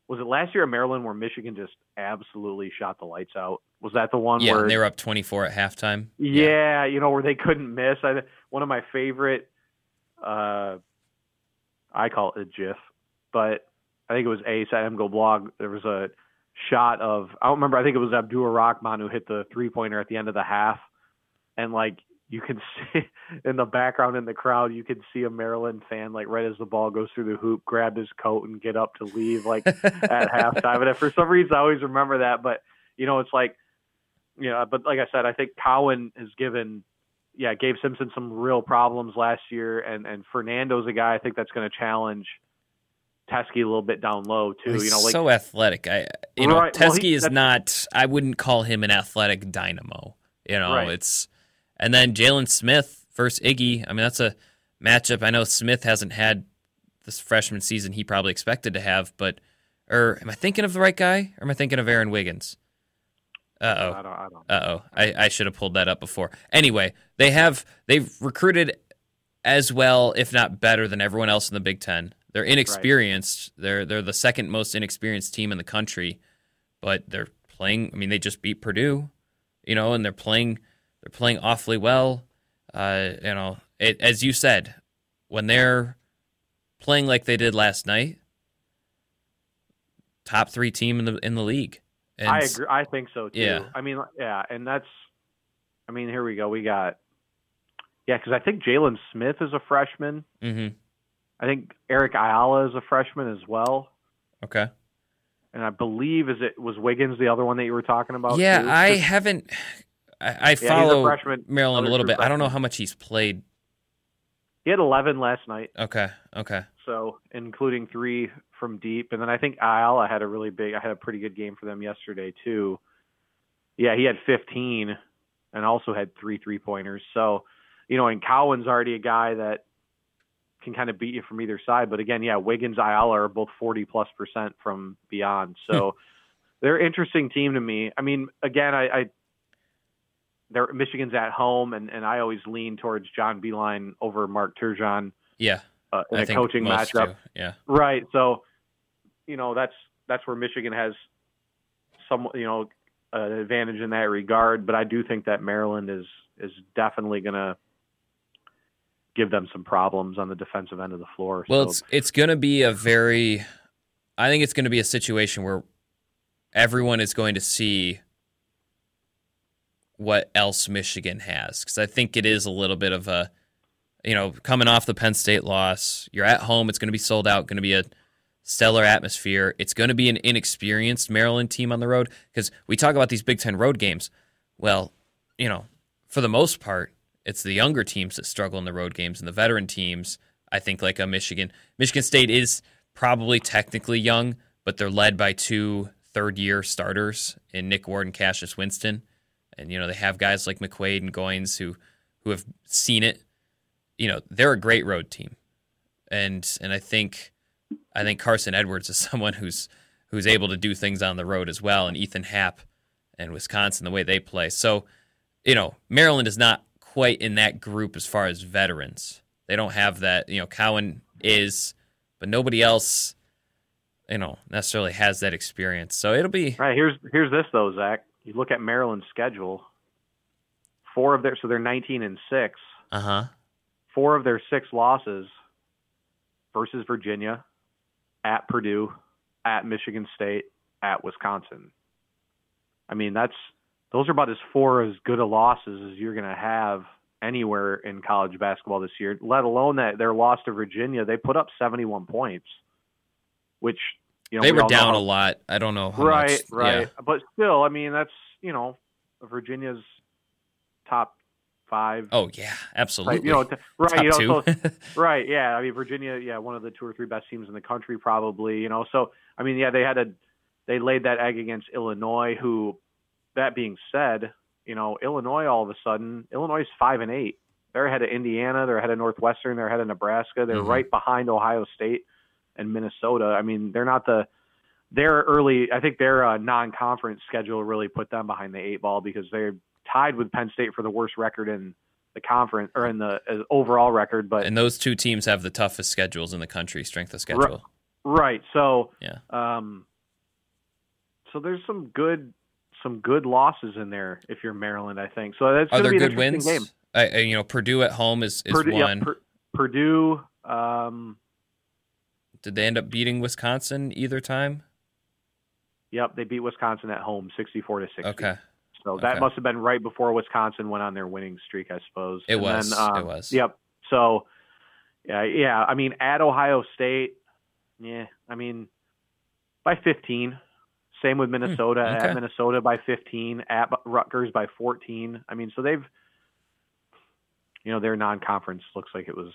was it last year in Maryland where Michigan just absolutely shot the lights out? Was that the one yeah, where they were up twenty four at halftime? Yeah, yeah, you know where they couldn't miss. I, one of my favorite. uh I call it a GIF, but I think it was Ace at MGoBlog. There was a shot of I don't remember. I think it was Abdur-Rahkman who hit the three pointer at the end of the half, and like you can see in the background in the crowd, you can see a Maryland fan like right as the ball goes through the hoop, grab his coat and get up to leave like at halftime. And for some reason, I always remember that. But you know, it's like you know, but like I said, I think Cowan has given. Yeah, gave Simpson some real problems last year, and and Fernando's a guy I think that's going to challenge Teske a little bit down low too. He's you know, like so athletic. I you know Right, well, Teske he- is not. I wouldn't call him an athletic dynamo. You know, Right. it's and then Jalen Smith versus Iggy. I mean, that's a matchup. I know Smith hasn't had this freshman season he probably expected to have, but or am I thinking of the right guy? Or am I thinking of Aaron Wiggins? Uh oh. I I don't. Uh oh, I, I should have pulled that up before. Anyway, they have they've recruited as well, if not better, than everyone else in the Big Ten. They're inexperienced. They're they're the second most inexperienced team in the country, but they're playing. I mean, they just beat Purdue, you know, and they're playing they're playing awfully well. Uh, you know, it, as you said, when they're playing like they did last night, top three team in the in the league. And I agree. I think so too. Yeah. I mean, yeah, and that's. I mean, here we go. We got. Yeah, because I think Jalen Smith is a freshman. Mm-hmm. I think Eric Ayala is a freshman as well, Okay. and I believe is it was Wiggins the other one that you were talking about? Yeah, too? I haven't. I, I a follow freshman, Maryland a little bit. I don't know how much he's played. He had 11 last night, Okay, okay, so including three from deep, and then I think Ayala had a really big. I had a pretty good game for them yesterday too. Yeah, he had 15, and also had three three pointers. So, you know, and Cowan's already a guy that can kind of beat you from either side. But again, yeah, Wiggins, Ayala are both 40 plus percent from beyond. So hmm. they're an interesting team to me. I mean, again, I, I they're Michigan's at home, and and I always lean towards John Beilein over Mark Turgeon yeah. uh, in I a coaching matchup. do. Yeah, Right. So, you know, that's that's where Michigan has some, you know, an advantage in that regard. But I do think that Maryland is is definitely going to give them some problems on the defensive end of the floor. Well, so, it's it's going to be a very. I think it's going to be a situation where everyone is going to see what else Michigan has because I think it is a little bit of a, you know, coming off the Penn State loss, you're at home. It's going to be sold out. Going to be a stellar atmosphere. It's going to be an inexperienced Maryland team on the road because we talk about these Big Ten road games. Well, you know, for the most part, it's the younger teams that struggle in the road games, and the veteran teams. I think like a Michigan. Michigan State is probably technically young, but they're led by two third-year starters in Nick Ward and Cassius Winston, and you know they have guys like McQuaid and Goins who who have seen it. You know they're a great road team, and and I think I think Carson Edwards is someone who's who's able to do things on the road as well, and Ethan Happ and Wisconsin the way they play. So, you know, Maryland is not quite in that group as far as veterans. They don't have that. You know, Cowan is, but nobody else, you know, necessarily has that experience. So it'll be right here's here's this though, Zach. You look at Maryland's schedule. Four of their so they're 19 and six. uh huh. Four of their six losses versus Virginia, at Purdue, at Michigan State, at Wisconsin. I mean, that's those are about as four as good a losses as you're going to have anywhere in college basketball this year. Let alone that their loss to Virginia, they put up 71 points, which you know They we were down how- a lot. I don't know. How right, much, right. yeah. But still, I mean, that's you know Virginia's top five. Oh yeah, absolutely. Like, you know, t- right, you know, so, right, yeah. I mean, Virginia, yeah, one of the two or three best teams in the country, probably. You know, so I mean, yeah, they had a they laid that egg against Illinois. Who, that being said, you know, Illinois all of a sudden, Illinois is five and eight. They're ahead of Indiana. They're ahead of Northwestern. They're ahead of Nebraska. They're Mhm. right behind Ohio State and Minnesota. I mean, they're not the their early. I think their uh, non-conference schedule really put them behind the eight ball because they're tied with Penn State for the worst record in the conference or in the uh, overall record. But and those two teams have the toughest schedules in the country, strength of schedule. Right. So Yeah. Um so there's some good some good losses in there if you're Maryland, I think. So that's Are going to there be an good interesting wins? game. I, you know, Purdue at home is, is Purdue, yeah, one. Purdue um Did they end up beating Wisconsin either time? yep, they beat Wisconsin at home 64 to 60. Okay. So that okay. must have been right before Wisconsin went on their winning streak, I suppose. It And was, Then, um, it was. Yep. So yeah, yeah, I mean at Ohio State, yeah, I mean by 15. Same with Minnesota Hmm, okay. at Minnesota by 15, at Rutgers by 14. I mean, so they've, you know, their non-conference looks like it was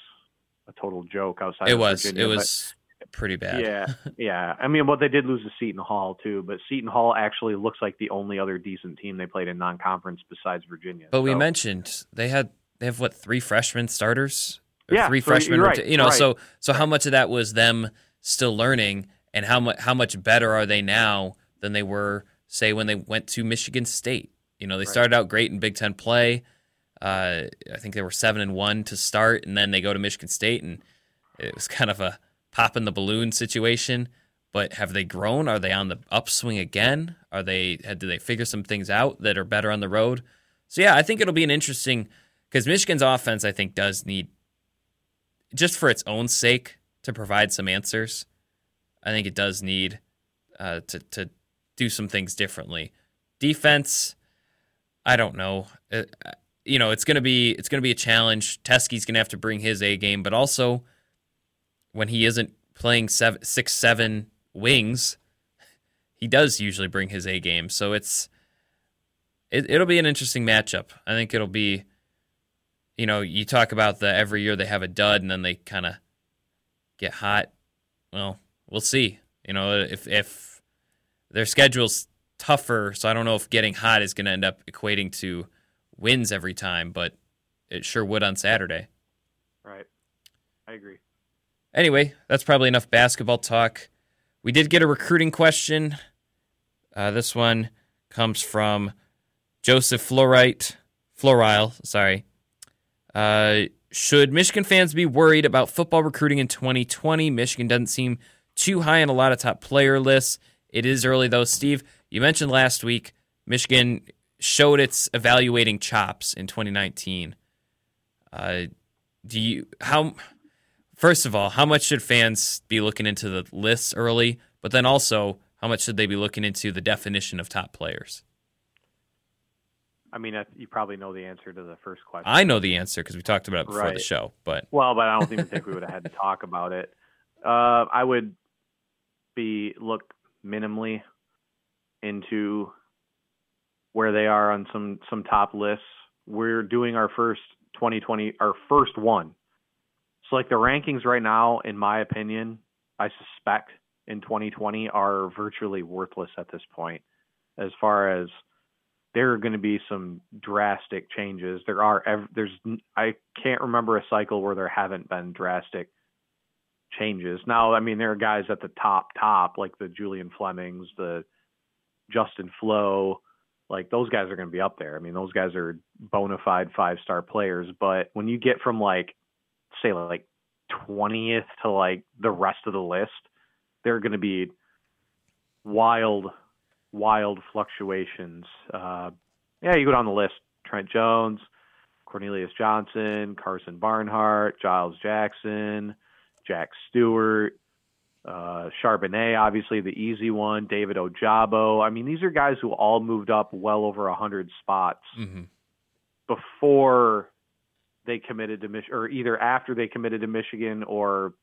a total joke outside. It of was. Virginia, It was. Pretty bad. Yeah, yeah. I mean, well, they did lose to Seton Hall too, but Seton Hall actually looks like the only other decent team they played in non-conference besides Virginia. But so. we mentioned they had they have what three freshman starters? Yeah, three so freshmen. Right, you know, right. so so how much of that was them still learning, and how much how much better are they now than they were say when they went to Michigan State? You know, they Right. started out great in Big Ten play. Uh, I think they were seven and one to start, and then they go to Michigan State, and it was kind of a pop in the balloon situation. But have they grown? Are they on the upswing again? Are they? Did they figure some things out that are better on the road? So yeah, I think it'll be an interesting because Michigan's offense, I think, does need just for its own sake to provide some answers. I think it does need uh, to to do some things differently. Defense, I don't know. Uh, you know, it's gonna be it's gonna be a challenge. Teske's gonna have to bring his A game, but also when he isn't playing seven, six, seven wings, he does usually bring his A game. So it's it, it'll be an interesting matchup. I think it'll be, you know, you talk about the every year they have a dud and then they kind of get hot. Well, we'll see. You know, if if their schedule's tougher, so I don't know if getting hot is going to end up equating to wins every time, but it sure would on Saturday. Right. I agree. Anyway, that's probably enough basketball talk. We did get a recruiting question. Uh, this one comes from Joseph Florite, Florile, sorry. Uh, should Michigan fans be worried about football recruiting in 2020? Michigan doesn't seem too high on a lot of top player lists. It is early though. Steve, you mentioned last week Michigan showed its evaluating chops in 2019. Uh, do you how? First of all, how much should fans be looking into the lists early? But then also, how much should they be looking into the definition of top players? I mean, you probably know the answer to the first question. I know the answer because we talked about it before the show. But Well, but I don't even think we would have had to talk about it. Uh, I would be look minimally into where they are on some some top lists. We're doing our first 2020, our first one. Like the rankings right now, in my opinion, I suspect in 2020 are virtually worthless at this point, as far as there are going to be some drastic changes. There are there's I can't remember a cycle where there haven't been drastic changes. Now, I mean there are guys at the top top like the Julian Flemings, the Justin Flowe, like those guys are going to be up there. I mean those guys are bona fide five-star players, but when you get from like say like 20th to like the rest of the list, there are going to be wild wild fluctuations. Uh, yeah, you go down the list: Trent Jones, Cornelius Johnson, Karsen Barnhart, Giles Jackson, Jack Stewart, uh, Charbonnet, obviously the easy one, David Ojabo. I mean, these are guys who all moved up well over a hundred spots mhm. before they committed to Mich- or either after they committed to Michigan or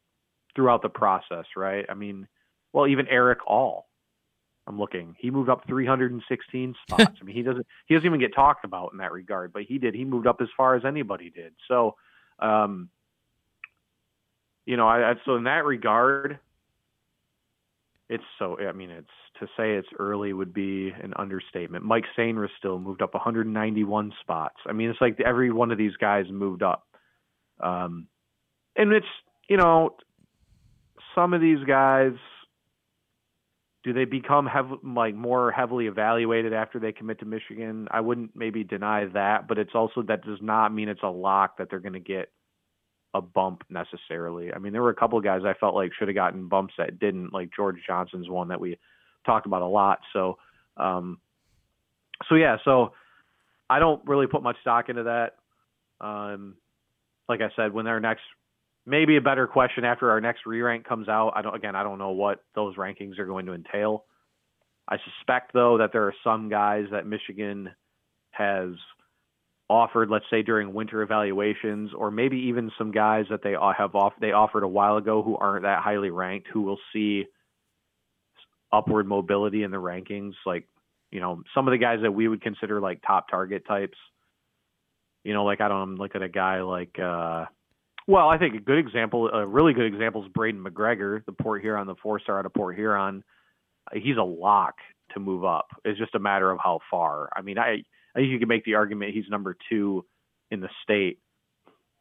throughout the process, right? I mean, well, even Erick All. I'm looking. He moved up 316 spots. I mean, he doesn't he doesn't even get talked about in that regard, but he did. He moved up as far as anybody did. So, um, you know, I, I so in that regard, it's so. I mean, it's to say it's early would be an understatement. Mike Sainristil still moved up 191 spots. I mean, it's like every one of these guys moved up, um, and it's you know, some of these guys do they become hev- like more heavily evaluated after they commit to Michigan? I wouldn't maybe deny that, but it's also that does not mean it's a lock that they're going to get a bump necessarily. I mean, there were a couple of guys I felt like should have gotten bumps that didn't, like George Johnson's one that we talked about a lot. So, um, so yeah, so I don't really put much stock into that. Um, like I said, when their next maybe a better question after our next re-rank comes out. I don't again, I don't know what those rankings are going to entail. I suspect though that there are some guys that Michigan has offered, let's say during winter evaluations, or maybe even some guys that they have off they offered a while ago who aren't that highly ranked, who will see upward mobility in the rankings. Like, you know, some of the guys that we would consider like top target types. You know, like I don't look at a guy like uh Well, I think a good example, a really good example is Braiden McGregor, the Port Huron, the four star out of Port Huron. He's a lock to move up. It's just a matter of how far. I mean, I, I think you can make the argument he's number two in the state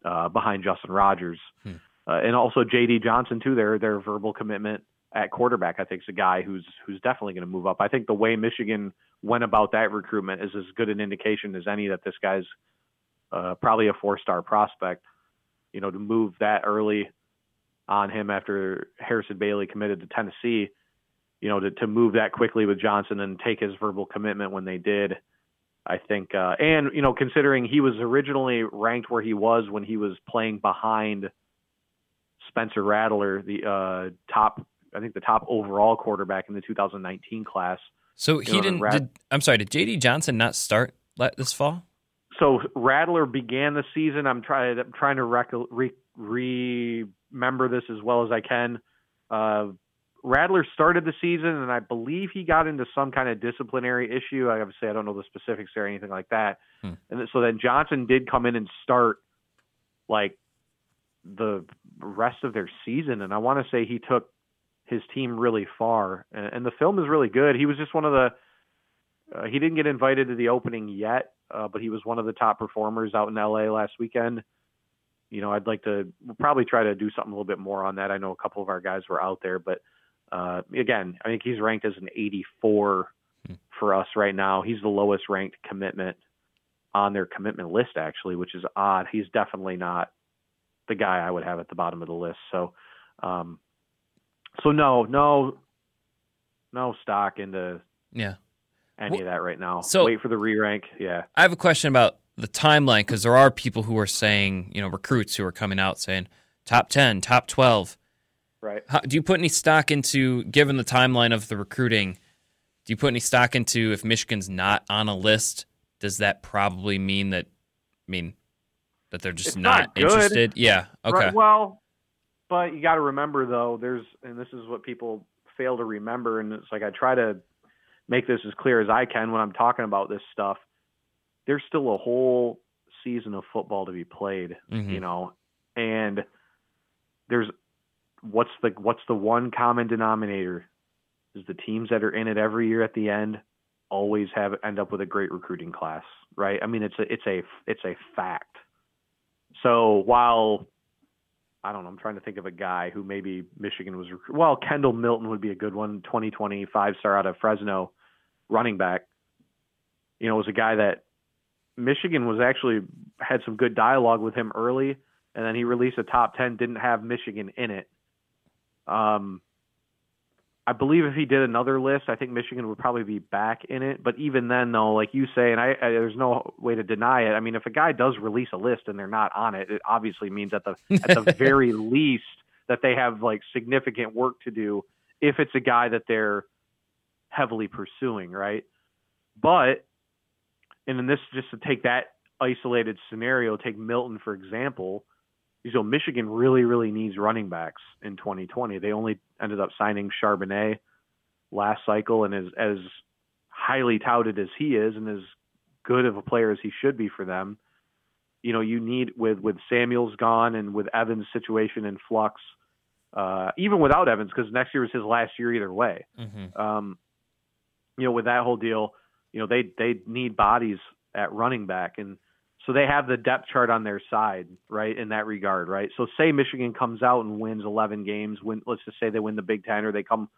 uh, behind Justin Rogers, hmm. uh, and also J.D. Johnson too. Their their verbal commitment at quarterback, I think, is a guy who's who's definitely going to move up. I think the way Michigan went about that recruitment is as good an indication as any that this guy's uh, probably a four star prospect. You know, to move that early on him after Harrison Bailey committed to Tennessee, you know, to, to move that quickly with Johnson and take his verbal commitment when they did. I think, uh, and you know, considering he was originally ranked where he was when he was playing behind Spencer Rattler, the uh, top, I think the top overall quarterback in the 2019 class. So he know, didn't. Did, I'm sorry. Did J.D. Johnson not start this fall? So Rattler began the season. I'm trying. I'm trying to rec- re- remember this as well as I can. Uh, Rattler started the season, and I believe he got into some kind of disciplinary issue. I obviously I don't know the specifics or anything like that. Hmm. And so then Johnson did come in and start like the rest of their season, and I want to say he took his team really far. And, and the film is really good. He was just one of the. Uh, he didn't get invited to the opening yet, uh, but he was one of the top performers out in LA last weekend. You know, I'd like to we'll probably try to do something a little bit more on that. I know a couple of our guys were out there, but uh, again, I think he's ranked as an 84 hmm. for us right now. He's the lowest ranked commitment on their commitment list, actually, which is odd. He's definitely not the guy I would have at the bottom of the list. So, um, so no, no, no stock into yeah any well, of that right now. So wait for the re rank. Yeah, I have a question about the timeline because there are people who are saying, you know, recruits who are coming out saying top ten, top twelve. Right. How, do you put any stock into, given the timeline of the recruiting, do you put any stock into if Michigan's not on a list? Does that probably mean that, I mean, that they're just not, not interested? Yeah. Okay. Right, well, but you got to remember though, there's, and this is what people fail to remember, and it's like I try to make this as clear as I can when I'm talking about this stuff. There's still a whole season of football to be played, mm-hmm. you know, and there's what's the what's the one common denominator? Is the teams that are in it every year at the end always have end up with a great recruiting class, right? I mean, it's a it's a it's a fact. So while I don't know, I'm trying to think of a guy who maybe Michigan was well, Kendall Milton would be a good one, 2020 five star out of Fresno, running back. You know, was a guy that Michigan was actually had some good dialogue with him early, and then he released a top ten, didn't have Michigan in it. Um, I believe if he did another list, I think Michigan would probably be back in it. But even then, though, like you say, and I, I, there's no way to deny it. I mean, if a guy does release a list and they're not on it, it obviously means at the at the very least that they have like significant work to do. If it's a guy that they're heavily pursuing, right? But and in this, just to take that isolated scenario, take Milton for example you know, Michigan really, really needs running backs in 2020. They only ended up signing Charbonnet last cycle, and as as highly touted as he is, and as good of a player as he should be for them, you know, you need with with Samuel's gone and with Evans' situation in flux, uh, even without Evans, because next year was his last year either way. Mm-hmm. Um, you know, with that whole deal, you know, they they need bodies at running back and so they have the depth chart on their side, right? In that regard, right? So say Michigan comes out and wins 11 games, win let's just say they win the Big 10 or they come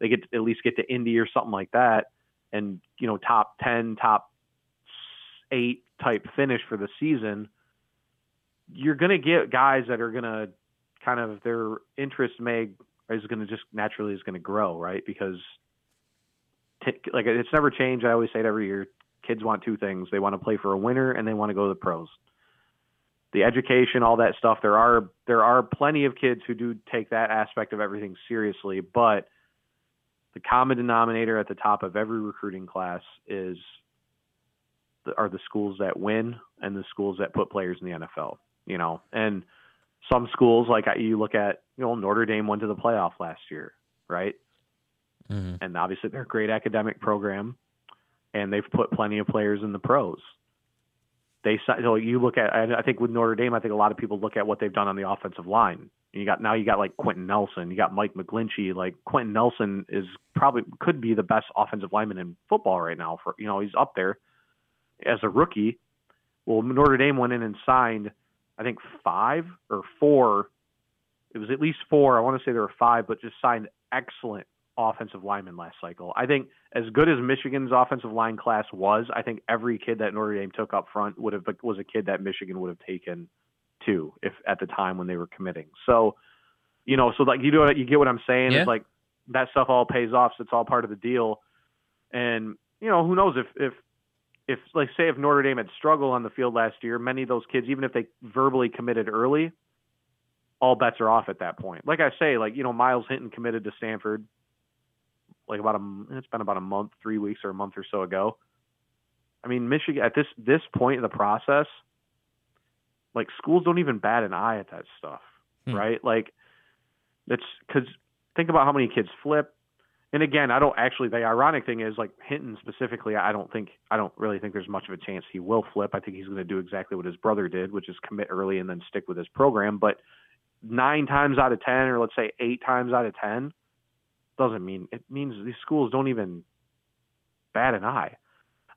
they get at least get to Indy or something like that and, you know, top 10, top 8 type finish for the season, you're going to get guys that are going to kind of their interest may is going to just naturally is going to grow, right? Because t- like it's never changed. I always say it every year kids want two things. They want to play for a winner and they want to go to the pros. The education, all that stuff, there are there are plenty of kids who do take that aspect of everything seriously, but the common denominator at the top of every recruiting class is are the schools that win and the schools that put players in the NFL, you know. And some schools like you look at, you know, Notre Dame went to the playoff last year, right? Mm-hmm. And obviously they're a great academic program and they've put plenty of players in the pros. they so you look at I think with Notre Dame, I think a lot of people look at what they've done on the offensive line. You got now you got like Quenton Nelson, you got Mike McGlinchey. Like Quenton Nelson is probably could be the best offensive lineman in football right now. For you know he's up there as a rookie. Well, Notre Dame went in and signed, I think five or four. It was at least four. I want to say there were five, but just signed excellent offensive linemen last cycle. I think as good as Michigan's offensive line class was, I think every kid that Notre Dame took up front would have was a kid that Michigan would have taken too, if at the time when they were committing. So, you know, so like you know, you get what I'm saying? Yeah. It's like that stuff all pays off. So it's all part of the deal. And you know, who knows if if if like say if Notre Dame had struggled on the field last year, many of those kids, even if they verbally committed early, all bets are off at that point. Like I say, like you know, Myles Hinton committed to Stanford like about a it's been about a month, three weeks or a month or so ago. I mean, Michigan at this this point in the process, like schools don't even bat an eye at that stuff, Hmm. right? Like it's because think about how many kids flip. And again, I don't actually. The ironic thing is, like Hinton specifically, I don't think I don't really think there's much of a chance he will flip. I think he's going to do exactly what his brother did, which is commit early and then stick with his program. But nine times out of ten, or let's say eight times out of ten, doesn't mean it means these schools don't even bat an eye.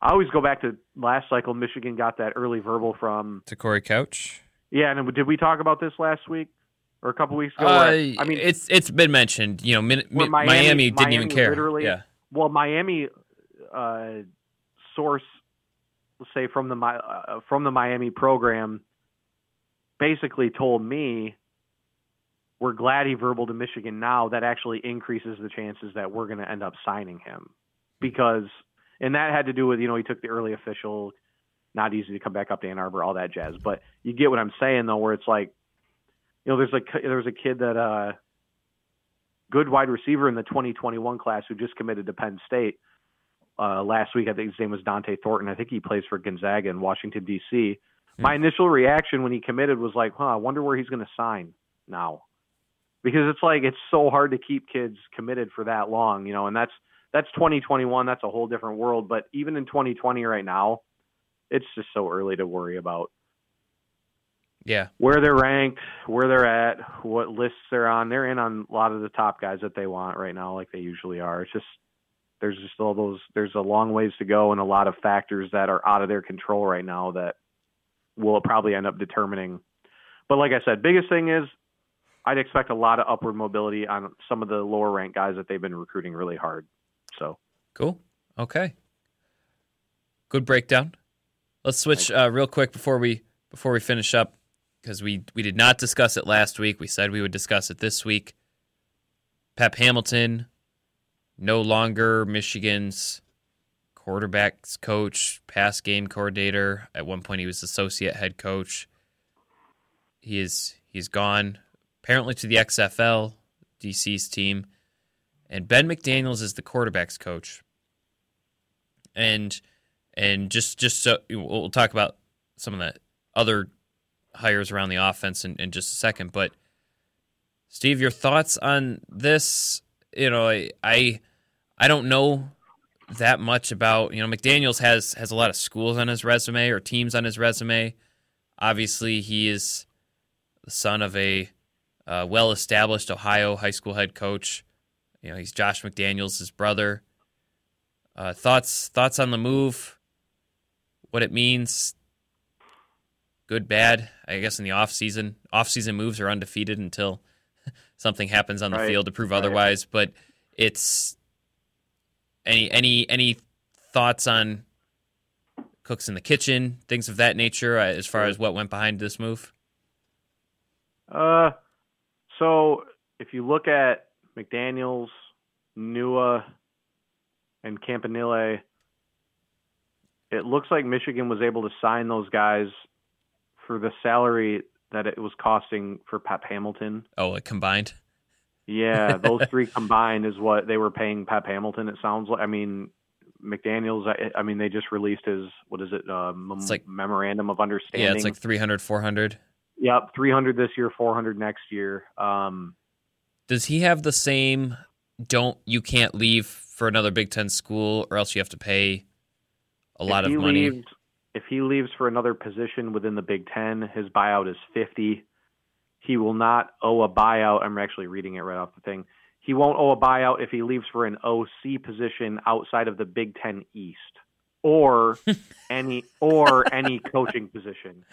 I always go back to last cycle. Michigan got that early verbal from To Corey Couch. yeah. And did we talk about this last week or a couple weeks ago? Uh, where- I mean, it's it's been mentioned. You know, Mi- Miami- Miami, didn't even care. literally- yeah, well, Miami uh, source, let's say from the uh, from the Miami program, basically told me we're glad he verbal to Michigan now. That actually increases the chances that we're going to end up signing him because, and that had to do with you know he took the early official, not easy to come back up to Ann Arbor, all that jazz. But you get what I'm saying though, where it's like, you know, there's like there was a kid that uh good wide receiver in the 2021 class who just committed to Penn State uh, last week. I think his name was Dont'e Thornton. I think he plays for Gonzaga in Washington D.C. My initial reaction when he committed was like, "Huh, I wonder where he's going to sign now," because it's like it's so hard to keep kids committed for that long, you know. And that's that's 2021. That's a whole different world. But even in 2020 right now, it's just so early to worry about yeah. where they're ranked, where they're at, what lists they're on. They're in on a lot of the top guys that they want right now, like they usually are. It's just there's just all those. There's a long ways to go, and a lot of factors that are out of their control right now that will probably end up determining. But like I said, biggest thing is I'd expect a lot of upward mobility on some of the lower ranked guys that they've been recruiting really hard. So Cool. Okay. Good breakdown. Let's switch uh, real quick before we before we finish up because we we did not discuss it last week. We said we would discuss it this week. Pep Hamilton, no longer Michigan's quarterbacks coach, pass game coordinator. At one point, he was associate head coach. He is he's gone apparently to the XFL, DC's team, and Ben McDaniels is the quarterbacks coach. And and just just so we'll talk about some of the other hires around the offense in, in just a second. But Steve, your thoughts on this? You know, I I, I don't know that much about you know McDaniels has has a lot of schools on his resume or teams on his resume. Obviously, he is the son of a uh, well-established Ohio high school head coach. You know, he's Josh McDaniels' his brother. Uh, thoughts thoughts on the move? What it means? Good, bad. I guess in the off season, off season moves are undefeated until something happens on the Right, field to prove right. otherwise. But it's any any any thoughts on cooks in the kitchen, things of that nature, uh, as far as what went behind this move? Uh, so if you look at McDaniels, Nua, and Campanile, it looks like Michigan was able to sign those guys for the salary that it was costing for Pep Hamilton. Oh, like combined. Yeah, those three combined is what they were paying Pep Hamilton. It sounds like. I mean, McDaniels. I, I mean, they just released his what is it? Uh, mem- It's like- memorandum of understanding. Yeah, it's like 300, 400. Yep, 300 this year, 400 next year. Um, Does he have the same? Don't you can't leave for another Big Ten school, or else you have to pay a lot of money. leaves- if he leaves for another position within the Big Ten, his buyout is 50. He will not owe a buyout. I'm actually reading it right off the thing. He won't owe a buyout if he leaves for an OC position outside of the Big Ten East or any or any coaching position.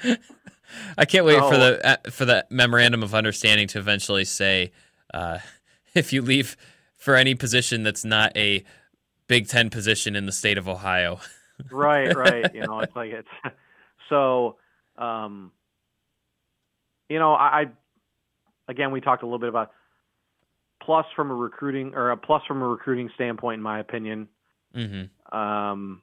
I can't wait so, for the uh, for the memorandum of understanding to eventually say uh, if you leave for any position that's not a Big Ten position in the state of Ohio. right, right. You know, it's like it's so. Um, you know, I, I again we talked a little bit about plus from a recruiting or a plus from a recruiting standpoint, in my opinion. Mm-hmm. Um,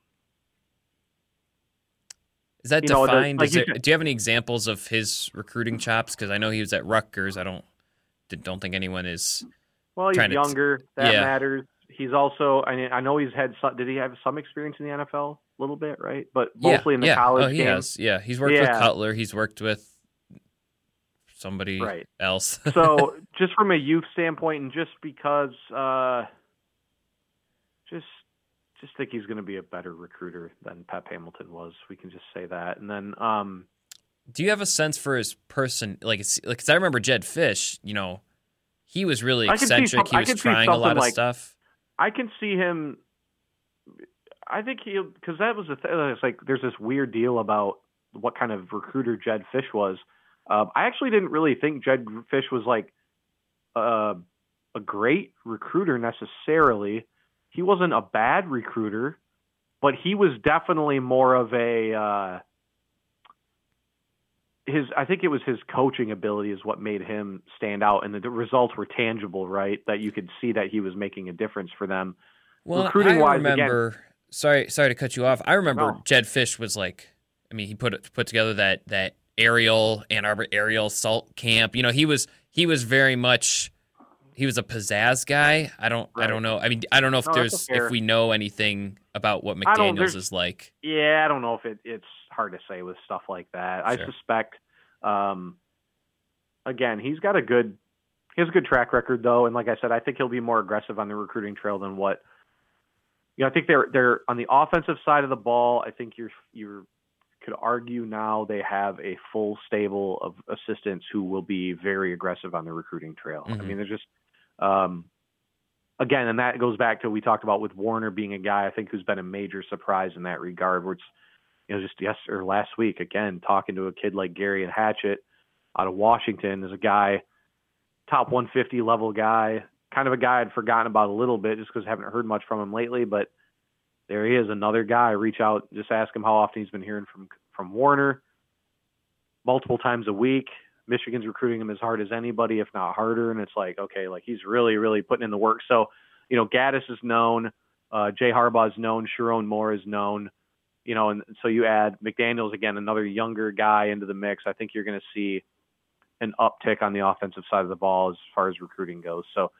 is that defined? Know, like there, do you have any examples of his recruiting chops? Because I know he was at Rutgers. I don't don't think anyone is. Well, he's younger. That yeah. matters. He's also. I mean, I know he's had. Some, did he have some experience in the NFL? A little bit, right? But mostly yeah, in the yeah. college oh, he game. Has. Yeah, he's worked with Cutler. He's worked with somebody right. else. so, just from a youth standpoint, and just because, uh, just think he's going to be a better recruiter than Pep Hamilton was. We can just say that. And then, um, do you have a sense for his person? Like, because I remember Jedd Fisch. You know, he was really eccentric. Some, he was trying a lot of like, stuff. I can see him. I think he because that was the thing. It's like there's this weird deal about what kind of recruiter Jedd Fisch was. Uh, I actually didn't really think Jedd Fisch was like a great recruiter necessarily he wasn't a bad recruiter, but he was definitely more of a uh, his. I think it was his coaching ability is what made him stand out, and the, the results were tangible, right? That you could see that he was making a difference for them. Well, recruiting I remember. Again, sorry, sorry to cut you off. I remember no. Jedd Fisch was like. I mean, he put put together that that aerial Ann Arbor aerial assault camp. You know, he was he was very much he was a pizzazz guy. I don't right. I don't know. I mean, I don't know if no, there's if we know anything about what McDaniels is like. Yeah, I don't know if it, it's hard to say with stuff like that. Sure. I suspect. Um, again, he's got a good he has a good track record though, and like I said, I think he'll be more aggressive on the recruiting trail than what. You know, I think they're they're on the offensive side of the ball. I think you're you're could argue now they have a full stable of assistants who will be very aggressive on the recruiting trail. Mm-hmm. I mean, they're just um, again, and that goes back to what we talked about with Warinner being a guy I think who's been a major surprise in that regard. Where it's you know just yes or last week again talking to a kid like Geirean Hatchett out of Washington is a guy top 150 level guy, kind of a guy I'd forgotten about a little bit just because I haven't heard much from him lately, but there he is, another guy. Reach out, just ask him how often he's been hearing from from Warinner multiple times a week. Michigan's recruiting him as hard as anybody, if not harder. And it's like, okay, like he's really, really putting in the work. So, you know, Gattis is known, uh, Jay Harbaugh is known, Sherrone Moore is known, you know, and so you add McDaniels again, another younger guy into the mix. I think you're going to see an uptick on the offensive side of the ball as far as recruiting goes. So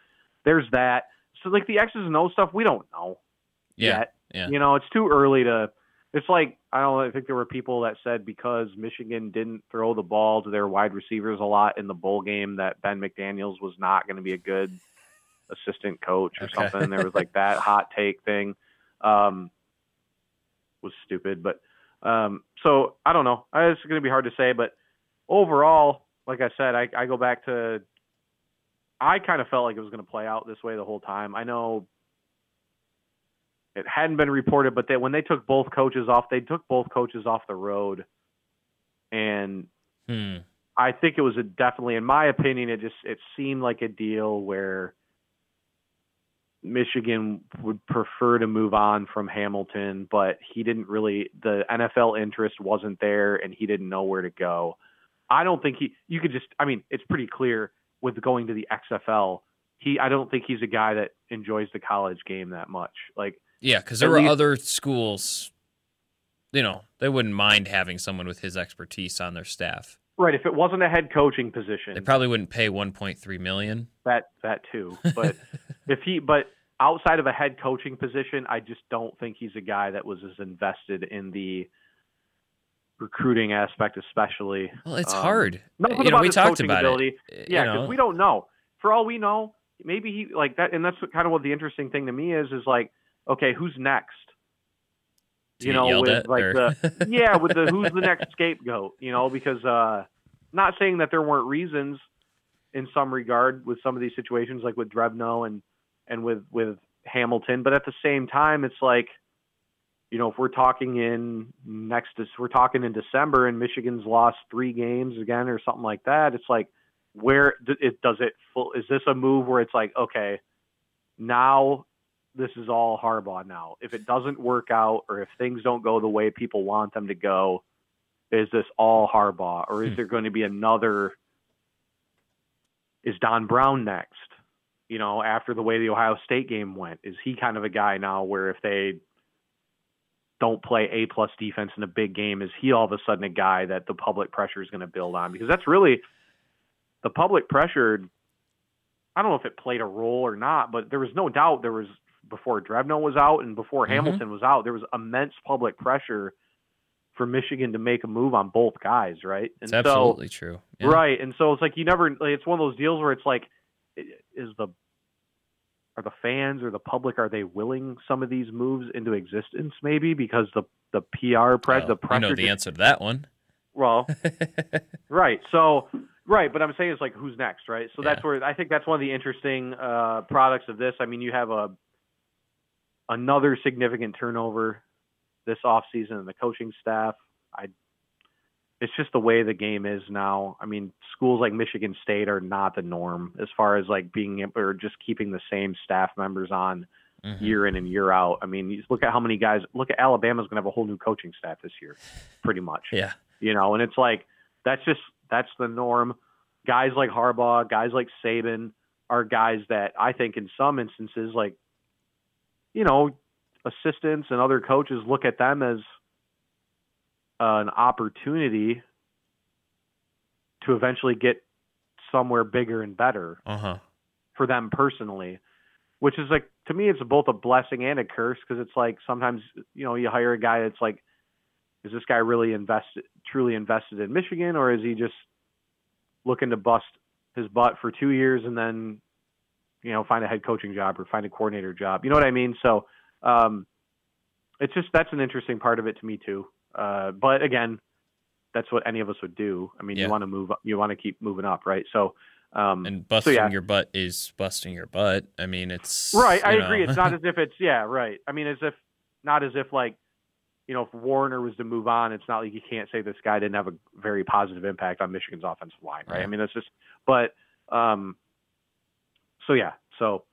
there's that. So like the X's and O's stuff, we don't know yeah, yet. Yeah. You know, it's too early to it's like I don't know. I think there were people that said because Michigan didn't throw the ball to their wide receivers a lot in the bowl game that Ben McDaniels was not going to be a good assistant coach or okay. something. There was like that hot take thing. Um, was stupid, but um, so I don't know. It's going to be hard to say, but overall, like I said, I, I go back to I kind of felt like it was going to play out this way the whole time. I know it hadn't been reported, but that when they took both coaches off, they took both coaches off the road, and hmm. I think it was a definitely, in my opinion, it just it seemed like a deal where Michigan would prefer to move on from Hamilton, but he didn't really the NFL interest wasn't there, and he didn't know where to go. I don't think he. You could just. I mean, it's pretty clear with going to the XFL. He. I don't think he's a guy that enjoys the college game that much. Like yeah, because there were least, other schools, you know, they wouldn't mind having someone with his expertise on their staff. Right. If it wasn't a head coaching position, they probably wouldn't pay 1.3 million. That that too. But if he, but outside of a head coaching position, I just don't think he's a guy that was as invested in the recruiting aspect, especially. Well, it's um, hard. You know, we talked about ability. it. Yeah, because we don't know. For all we know, maybe he like that, and that's kind of what the interesting thing to me is. Is like okay, who's next? You know, with at, like or- the yeah, with the who's the next scapegoat, you know, because uh not saying that there weren't reasons in some regard with some of these situations like with Drevno and and with with Hamilton, but at the same time it's like you know, if we're talking in next we're talking in December and Michigan's lost 3 games again or something like that, it's like where it does it full is this a move where it's like okay, now this is all Harbaugh now. If it doesn't work out or if things don't go the way people want them to go, is this all Harbaugh or is Hmm. there going to be another? Is Don Brown next? You know, after the way the Ohio State game went, is he kind of a guy now where if they don't play A plus defense in a big game, is he all of a sudden a guy that the public pressure is going to build on? Because that's really the public pressure. I don't know if it played a role or not, but there was no doubt there was before Drevno was out and before Mhm. Hamilton was out, there was immense public pressure for Michigan to make a move on both guys, right? And it's absolutely true. Yeah. right, and so it's like you never. Like, it's one of those deals where it's like, is the are the fans or the public are they willing some of these moves into existence? Maybe because the the PR press, Well, the pressure. I know the just- answer to that one. well, Right. So right, but I'm saying it's like who's next, right? So that's where I think that's one of the interesting uh, products of this. I mean, you have a another significant turnover this offseason in the coaching staff. I it's just the way the game is now. I mean, schools like Michigan State are not the norm as far as like being or just keeping the same staff members on Mhm. year in and year out. I mean, you look at how many guys. Look at Alabama's going to have a whole new coaching staff this year, pretty much Yeah. you know, and it's like that's just that's the norm. Guys like Harbaugh, guys like Saban are guys that I think in some instances, like you know, assistants and other coaches look at them as uh, an opportunity to eventually get somewhere bigger and better Uh huh. for them personally, which is like to me, it's both a blessing and a curse because it's like sometimes you know you hire a guy that's like, is this guy really invested, truly invested in Michigan, or is he just looking to bust his butt for two years and then you know find a head coaching job or find a coordinator job? You know what I mean? So um, it's just that's an interesting part of it to me too. Uh, but again, that's what any of us would do. I mean, Yeah. you want to move, up, you want to keep moving up, right? So. Um, And busting yeah. your butt is busting your butt. I mean, it's Right, I you agree. It's not as if it's yeah, right. I mean, as if not as if like you know, if Warinner was to move on, it's not like you can't say this guy didn't have a very positive impact on Michigan's offensive line, right? Yeah. I mean, that's just, but um, so yeah, so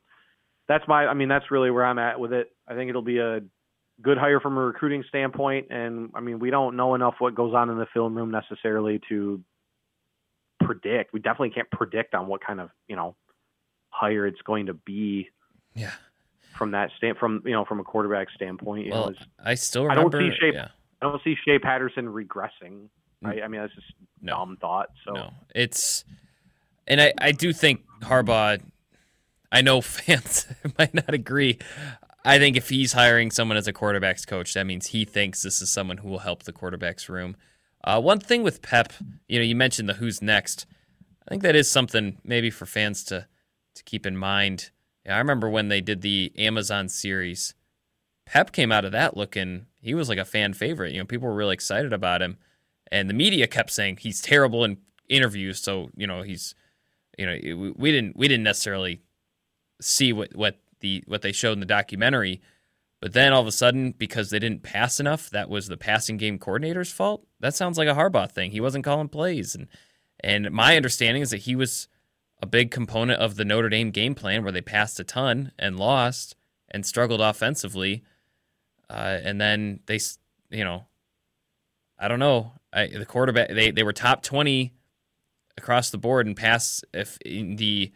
that's my. I mean, that's really where I'm at with it. I think it'll be a good hire from a recruiting standpoint, and I mean, we don't know enough what goes on in the film room necessarily to predict. We definitely can't predict on what kind of you know hire it's going to be yeah. from that stand from you know from a quarterback standpoint. You Well, it's, I still I don't see shape- Yeah. I don't see Shea Patterson regressing. Mm. Right? I mean, that's just No. dumb thought. So No, it's, and I, I do think Harbaugh. I know fans might not agree. I think if he's hiring someone as a quarterbacks coach, that means he thinks this is someone who will help the quarterbacks room. Uh, one thing with Pep, you know, you mentioned the who's next. I think that is something maybe for fans to to keep in mind. Yeah, I remember when they did the Amazon series. Pep came out of that looking he was like a fan favorite. You know, people were really excited about him, and the media kept saying he's terrible in interviews. So you know he's, you know, we, we didn't we didn't necessarily see what what the what they showed in the documentary, but then all of a sudden because they didn't pass enough, that was the passing game coordinator's fault. That sounds like a Harbaugh thing. He wasn't calling plays, and and my understanding is that he was a big component of the Notre Dame game plan where they passed a ton and lost and struggled offensively. Uh, and then they, you know, I don't know. I, the quarterback they, they were top twenty across the board and pass if in the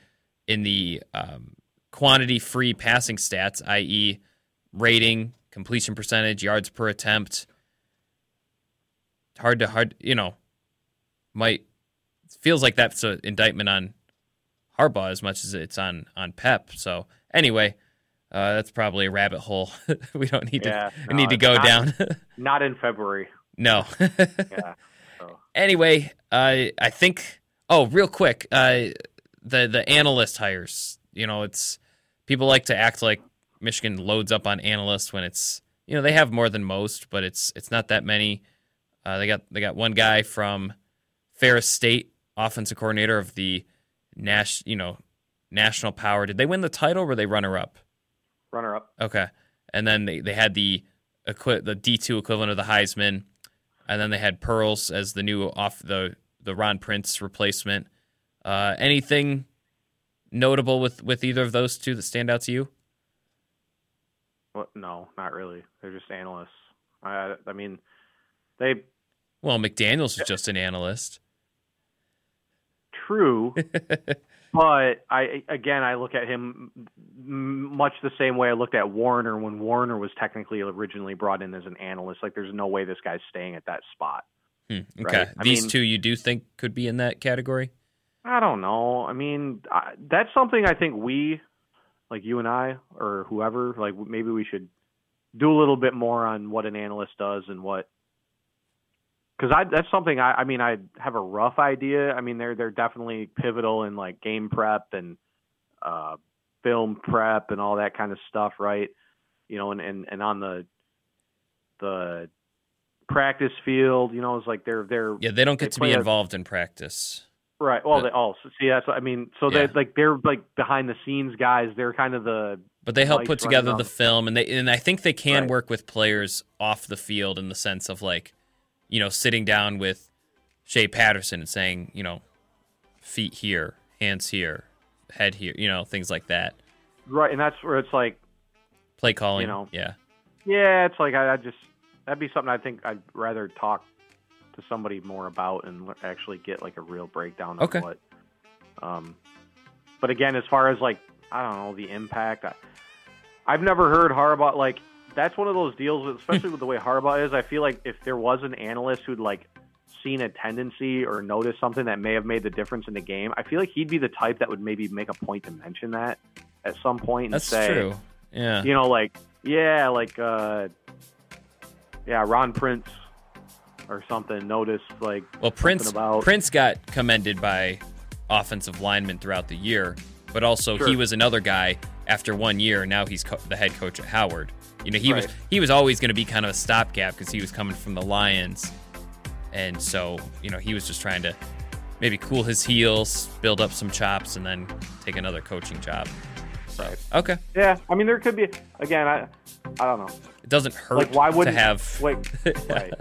in the um, quantity free passing stats, i.e., rating, completion percentage, yards per attempt. Hard to hard, you know, might feels like that's an indictment on Harbaugh as much as it's on on Pep. So anyway, uh, that's probably a rabbit hole we don't need yeah, to no, need to go not, down. Not in February. no. Yeah. So anyway, uh, I think. Oh, real quick, uh, the the analyst hires. You know, it's people like to act like Michigan loads up on analysts when it's you know they have more than most, but it's it's not that many. Uh, they got they got one guy from Ferris State, offensive coordinator of the Nash, you know, national power. Did they win the title? or Were they runner up? Runner up. Okay, and then they, they had the equi- the D two equivalent of the Heisman, and then they had Pearls as the new off the the Ron Prince replacement. Uh, anything notable with with either of those two that stand out to you? Well, no, not really. They're just analysts. I, I mean, they. Well, McDaniel's is just an analyst. True, but I again I look at him much the same way I looked at Warinner when Warinner was technically originally brought in as an analyst. Like, there's no way this guy's staying at that spot. Hmm, okay, right? these mean, two you do think could be in that category? I don't know. I mean, I, that's something I think we, like you and I, or whoever, like maybe we should do a little bit more on what an analyst does and what because I that's something I I mean I have a rough idea. I mean they're they're definitely pivotal in like game prep and uh, film prep and all that kind of stuff, right? You know, and and and on the the practice field, you know, it's like they're they're yeah they don't get they to be involved a, in practice. Right. Well, but, they also see that's I mean. So yeah. they like they're like behind the scenes guys. They're kind of the but they help put together the film, and they and I think they can right. work with players off the field in the sense of like you know, sitting down with Shea Patterson and saying, you know, feet here, hands here, head here, you know, things like that. Right, and that's where it's like play calling. You know, yeah, yeah. It's like I, I just that'd be something I think I'd rather talk to somebody more about and actually get like a real breakdown of okay. what. Um, but again, as far as like I don't know the impact, I, I've never heard Harbaugh like that's one of those deals, especially with the way Harbaugh is. I feel like if there was an analyst who'd like seen a tendency or noticed something that may have made the difference in the game, I feel like he'd be the type that would maybe make a point to mention that at some point and that's say, true. Yeah, you know, like yeah, like uh, yeah, Ron Prince or something noticed like well Prince about Prince got commended by offensive linemen throughout the year, but also sure. he was another guy after one year. Now he's co- the head coach at Howard. You know, he right. was he was always going to be kind of a stopgap because he was coming from the Lions, and so you know he was just trying to maybe cool his heels, build up some chops, and then take another coaching job. So right. okay, yeah. I mean, there could be again. I I don't know. It doesn't hurt. Like, why would to have? Wait, right.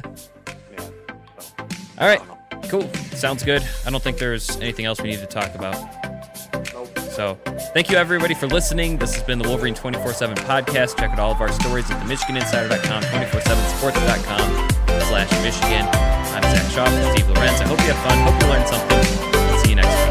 All right. Cool. Sounds good. I don't think there's anything else we need to talk about. So thank you everybody for listening. This has been the Wolverine 24-7 podcast. Check out all of our stories at the MichiganInsider.com, 247sports.com slash Michigan. I'm Zach Shaw Steve Lorenz. I hope you have fun. Hope you learned something. See you next week.